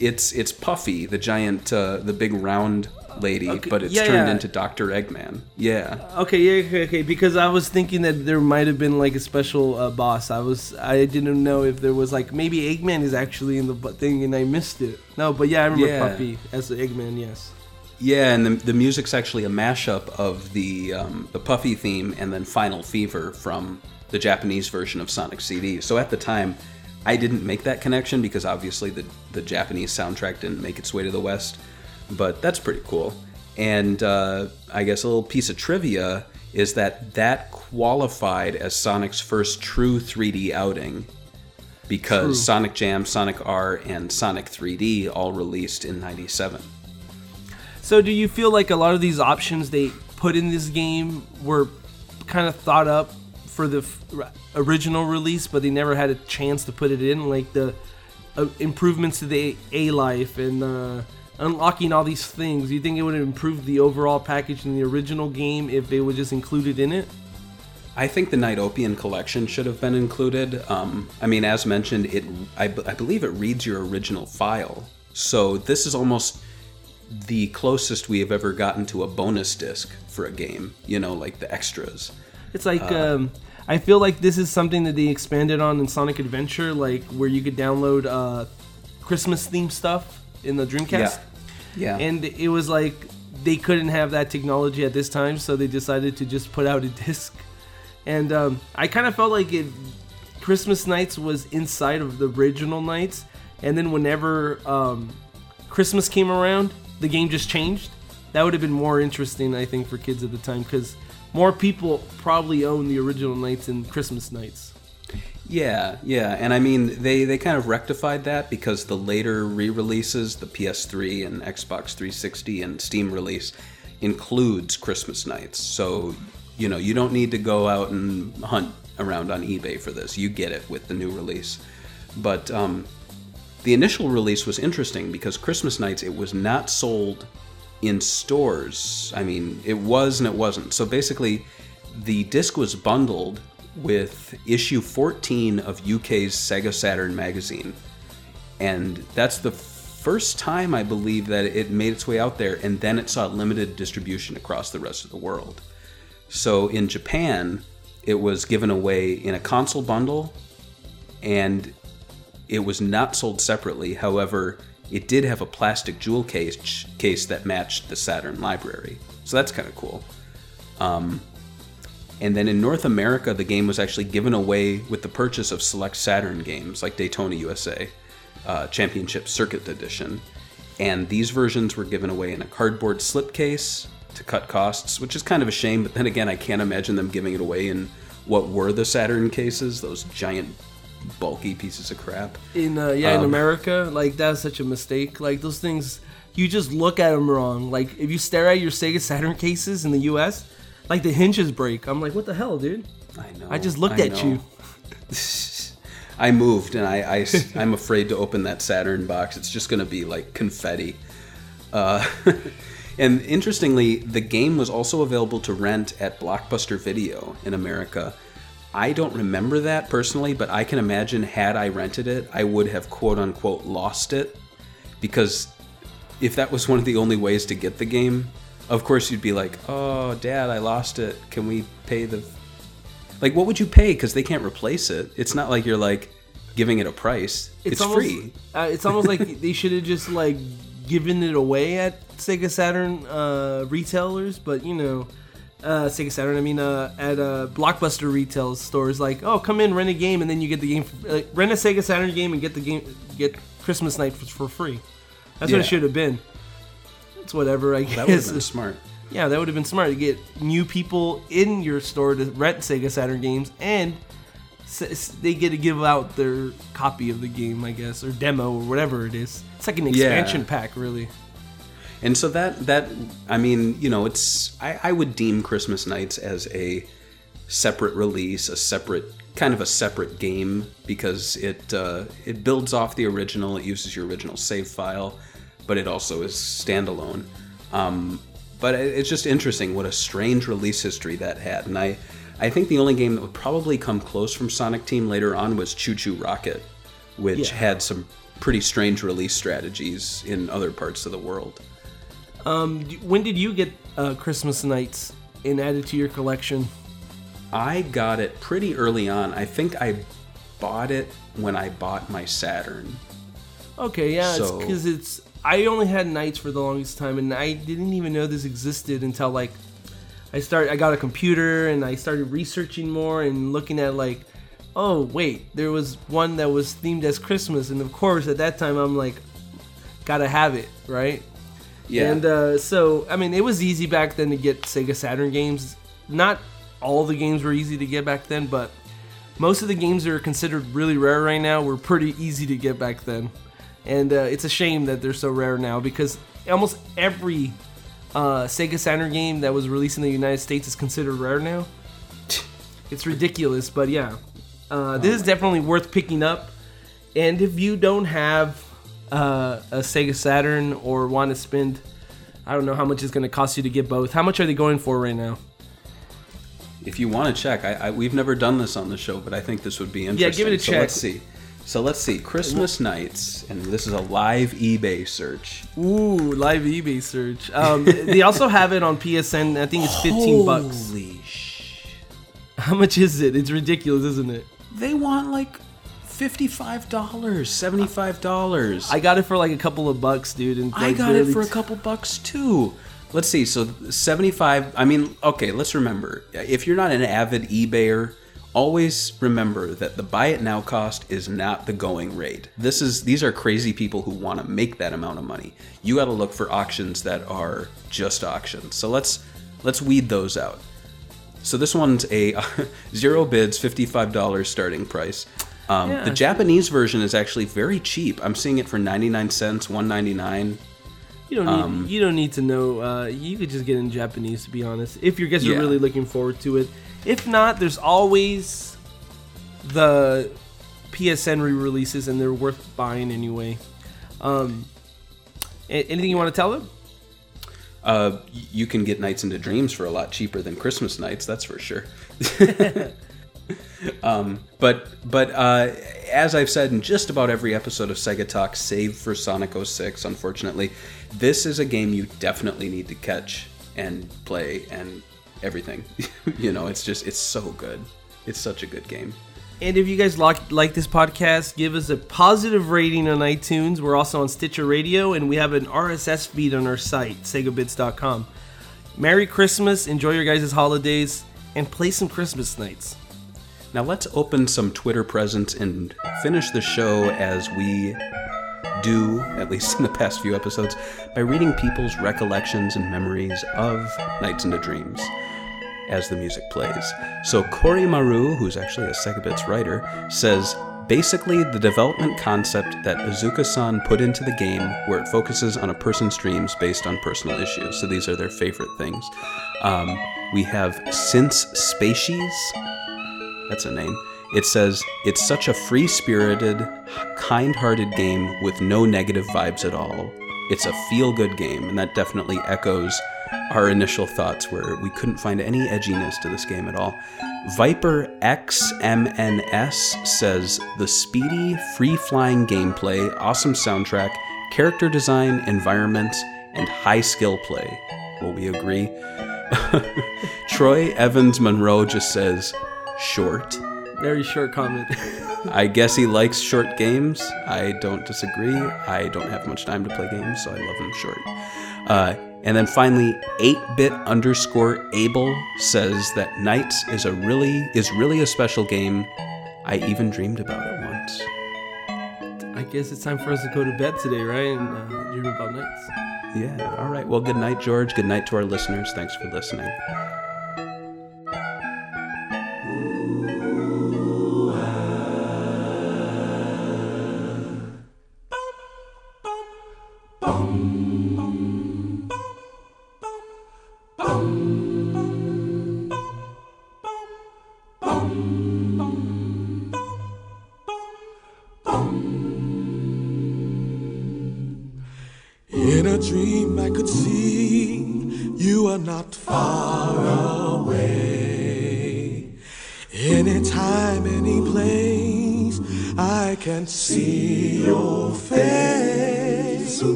It's it's Puffy, the giant, uh, the big round lady, Okay, but it's yeah, turned yeah. into Doctor Eggman. Yeah, Okay, yeah, okay, okay. Because I was thinking that there might have been like a special uh, boss. I was, I didn't know if there was like maybe Eggman is actually in the thing and I missed it. No, but yeah, I remember Yeah. Puffy as the Eggman. Yes. Yeah, and the, the music's actually a mashup of the um, the Puffy theme and then Final Fever from the Japanese version of Sonic CD. So at the time, I didn't make that connection because obviously the the Japanese soundtrack didn't make its way to the West, but that's pretty cool. And uh, I guess a little piece of trivia is that that qualified as Sonic's first true 3D outing because True. Sonic Jam, Sonic R, and Sonic 3D all released in '97. So do you feel like a lot of these options they put in this game were kind of thought up for the f- original release, but they never had a chance to put it in, like the uh, improvements to the A life and uh, unlocking all these things? Do you think it would have improved the overall package in the original game if they would just included in it? I think the Night Nightopian collection should have been included. Um, I mean, as mentioned, it I, b- I believe it reads your original file, so this is almost the closest we have ever gotten to a bonus disc for a game. You know, like the extras. It's like um, I feel like this is something that they expanded on in Sonic Adventure, like where you could download uh, Christmas themed stuff in the Dreamcast. Yeah. Yeah. And it was like they couldn't have that technology at this time, so they decided to just put out a disc. And um, I kind of felt like it. Christmas Nights was inside of the original Nights, and then whenever um, Christmas came around, the game just changed. That would have been more interesting, I think, for kids at the time, because more people probably own the original Nights and Christmas Nights. Yeah, yeah, and I mean they they kind of rectified that because the later re-releases, the PS3 and Xbox 360 and Steam release includes Christmas nights. So, you know, you don't need to go out and hunt around on eBay for this. You get it with the new release. But um, the initial release was interesting because Christmas nights it was not sold in stores. I mean, it was and it wasn't. So basically, the disc was bundled with issue 14 of UK's Sega Saturn magazine. And that's the first time I believe that it made its way out there, and then it saw limited distribution across the rest of the world. So in Japan, it was given away in a console bundle, and it was not sold separately. However, it did have a plastic jewel case case that matched the Saturn library, so that's kind of cool. Um, and then in North America, the game was actually given away with the purchase of select Saturn games like Daytona USA, uh, Championship Circuit Edition. And these versions were given away in a cardboard slipcase to cut costs, which is kind of a shame. But then again, I can't imagine them giving it away in what were the Saturn cases, those giant, bulky pieces of crap. in uh, yeah in Um, America like that's such a mistake like those things you just look at them wrong like if you stare at your Sega Saturn cases in the US like the hinges break I'm like what the hell dude I know. I just looked I at know. you I moved and I, I am afraid to open that Saturn box. It's just to be like confetti. Uh, and interestingly, the game was also available to rent at Blockbuster Video in America. I don't remember that personally, but I can imagine had I rented it, I would have quote unquote lost it. Because if that was one of the only ways to get the game, of course you'd be like, "Oh, dad, I lost it. Can we pay the like what would you pay? Because they can't replace it. It's not like you're like giving it a price. It's, almost, free. uh, it's almost like they should have just like given it away at Sega Saturn uh, retailers but you know uh, Sega Saturn I mean uh, at uh, Blockbuster retail stores like oh come in rent a game and then you get the game for, like, rent a Sega Saturn game and get the game get Christmas night for, for free that's what it should have been it's whatever I guess that would have been smart Yeah, that would have been smart to get new people in your store to rent Sega Saturn games, and they get to give out their copy of the game, I guess, or demo or whatever it is. It's like an expansion Yeah. pack, really. And so that that i mean you know it's I, I would deem christmas nights as a separate release a separate kind of a separate game because it uh, it builds off the original it uses your original save file but it also is standalone. Um, but it- it's just interesting what a strange release history that had. And i i think the only game that would probably come close from sonic team later on was ChuChu Rocket which Yeah. had some pretty strange release strategies in other parts of the world Um, when did you get uh, Christmas Nights and added to your collection? I got it pretty early on. I think I bought it when I bought my Saturn. Okay, yeah, it's because it's. I only had nights for the longest time, and I didn't even know this existed until like I start. I got a computer and I started researching more and looking at like, oh wait, there was one that was themed as Christmas, and of course at that time I'm like, gotta have it, right? Yeah. And uh, so, I mean, it was easy back then to get Sega Saturn games. Not all the games were easy to get back then, but most of the games that are considered really rare right now were pretty easy to get back then. And uh, it's a shame that they're so rare now because almost every uh, Sega Saturn game that was released in the United States is considered rare now. It's ridiculous, but yeah, uh, this is definitely worth picking up. And if you don't have uh, a Sega Saturn or want to spend, I don't know how much it's going to cost you to get both. How much are they going for right now? if you want to check, I, I we've never done this on the show, but I think this would be interesting. Yeah, give it a so check. Let's see. So let's see. Christmas nights, and this is a live eBay search. Ooh, live eBay search. Um, they also have it on PSN. I think it's 15 bucks. Holy sh! How much is it? It's ridiculous, isn't it? They want like Fifty-five dollars, seventy-five dollars. I got it for like a couple of bucks, dude. And I got it for a couple bucks too. Let's see. So 75, I mean, okay, let's remember. If you're not an avid eBayer, always remember that the buy it now cost is not the going rate. This is these are crazy people who want to make that amount of money. You got to look for auctions that are just auctions. So let's let's weed those out. So this one's a zero bids, $55 starting price. Um, Yeah. The Japanese version is actually very cheap. I'm seeing it for 99 cents, 199. You don't need. Um, you don't need to know. Uh, you could just get in Japanese, to be honest. If you guys Yeah. are really looking forward to it. If not, there's always the PSN re-releases, and they're worth buying anyway. Um, anything you want to tell them? Uh, you can get Nights into Dreams for a lot cheaper than Christmas Nights, that's for sure. um, but but uh, as I've said in just about every episode of Sega Talk, save for Sonic 06, unfortunately, this is a game you definitely need to catch and play and everything. you know, it's just it's so good. It's such a good game. And if you guys like, like this podcast, give us a positive rating on iTunes. We're also on Stitcher Radio, and we have an RSS feed on our site, segabits.com. Merry Christmas, enjoy your guys' holidays, and play some Christmas nights. Now let's open some Twitter presents and finish the show as we do, at least in the past few episodes, by reading people's recollections and memories of Nights into Dreams as the music plays. So Corey Maru, who's actually a Segabits writer, says basically the development concept that Iizuka-san put into the game where it focuses on a person's dreams based on personal issues. So these are their favorite things. Um, we have Since Species, that's a name. It says, It's such a free spirited, kind hearted game with no negative vibes at all. It's a feel good game, and that definitely echoes our initial thoughts where we couldn't find any edginess to this game at all. Viper XMNS says, The speedy, free flying gameplay, awesome soundtrack, character design, environments, and high skill play. Will we agree? Troy Evans Monroe just says, short. Very short comment. I guess he likes short games. I don't disagree. I don't have much time to play games, so I love them short. Uh, and then finally, 8-bit underscore Abel says that Nights is a really is really a special game. I even dreamed about it once. I guess it's time for us to go to bed today, right? And uh, dream about nights. Yeah. All right. Well, good night, George. Good night to our listeners. Thanks for listening.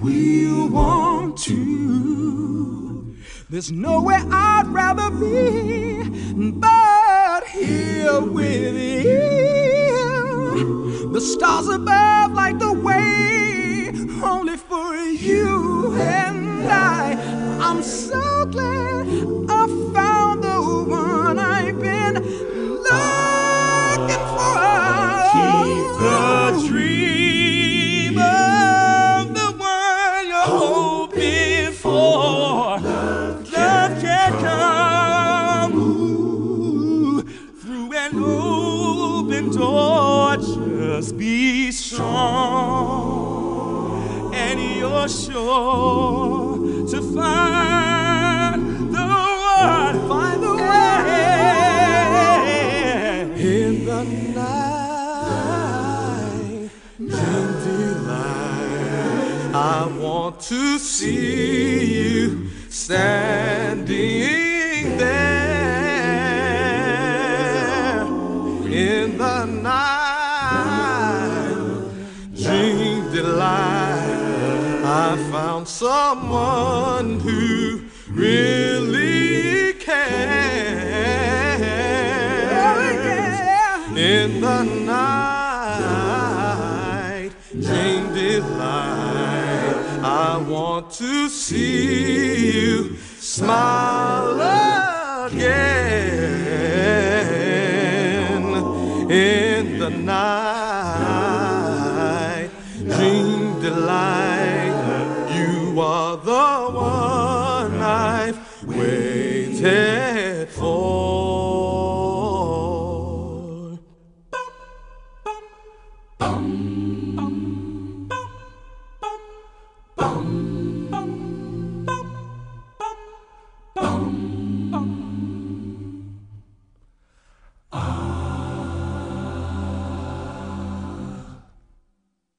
We want to. There's nowhere I'd rather be but here with you. The stars above like the way only for you and I. I'm so glad you're someone who really cares. In the night, dream delight, I want to see you smile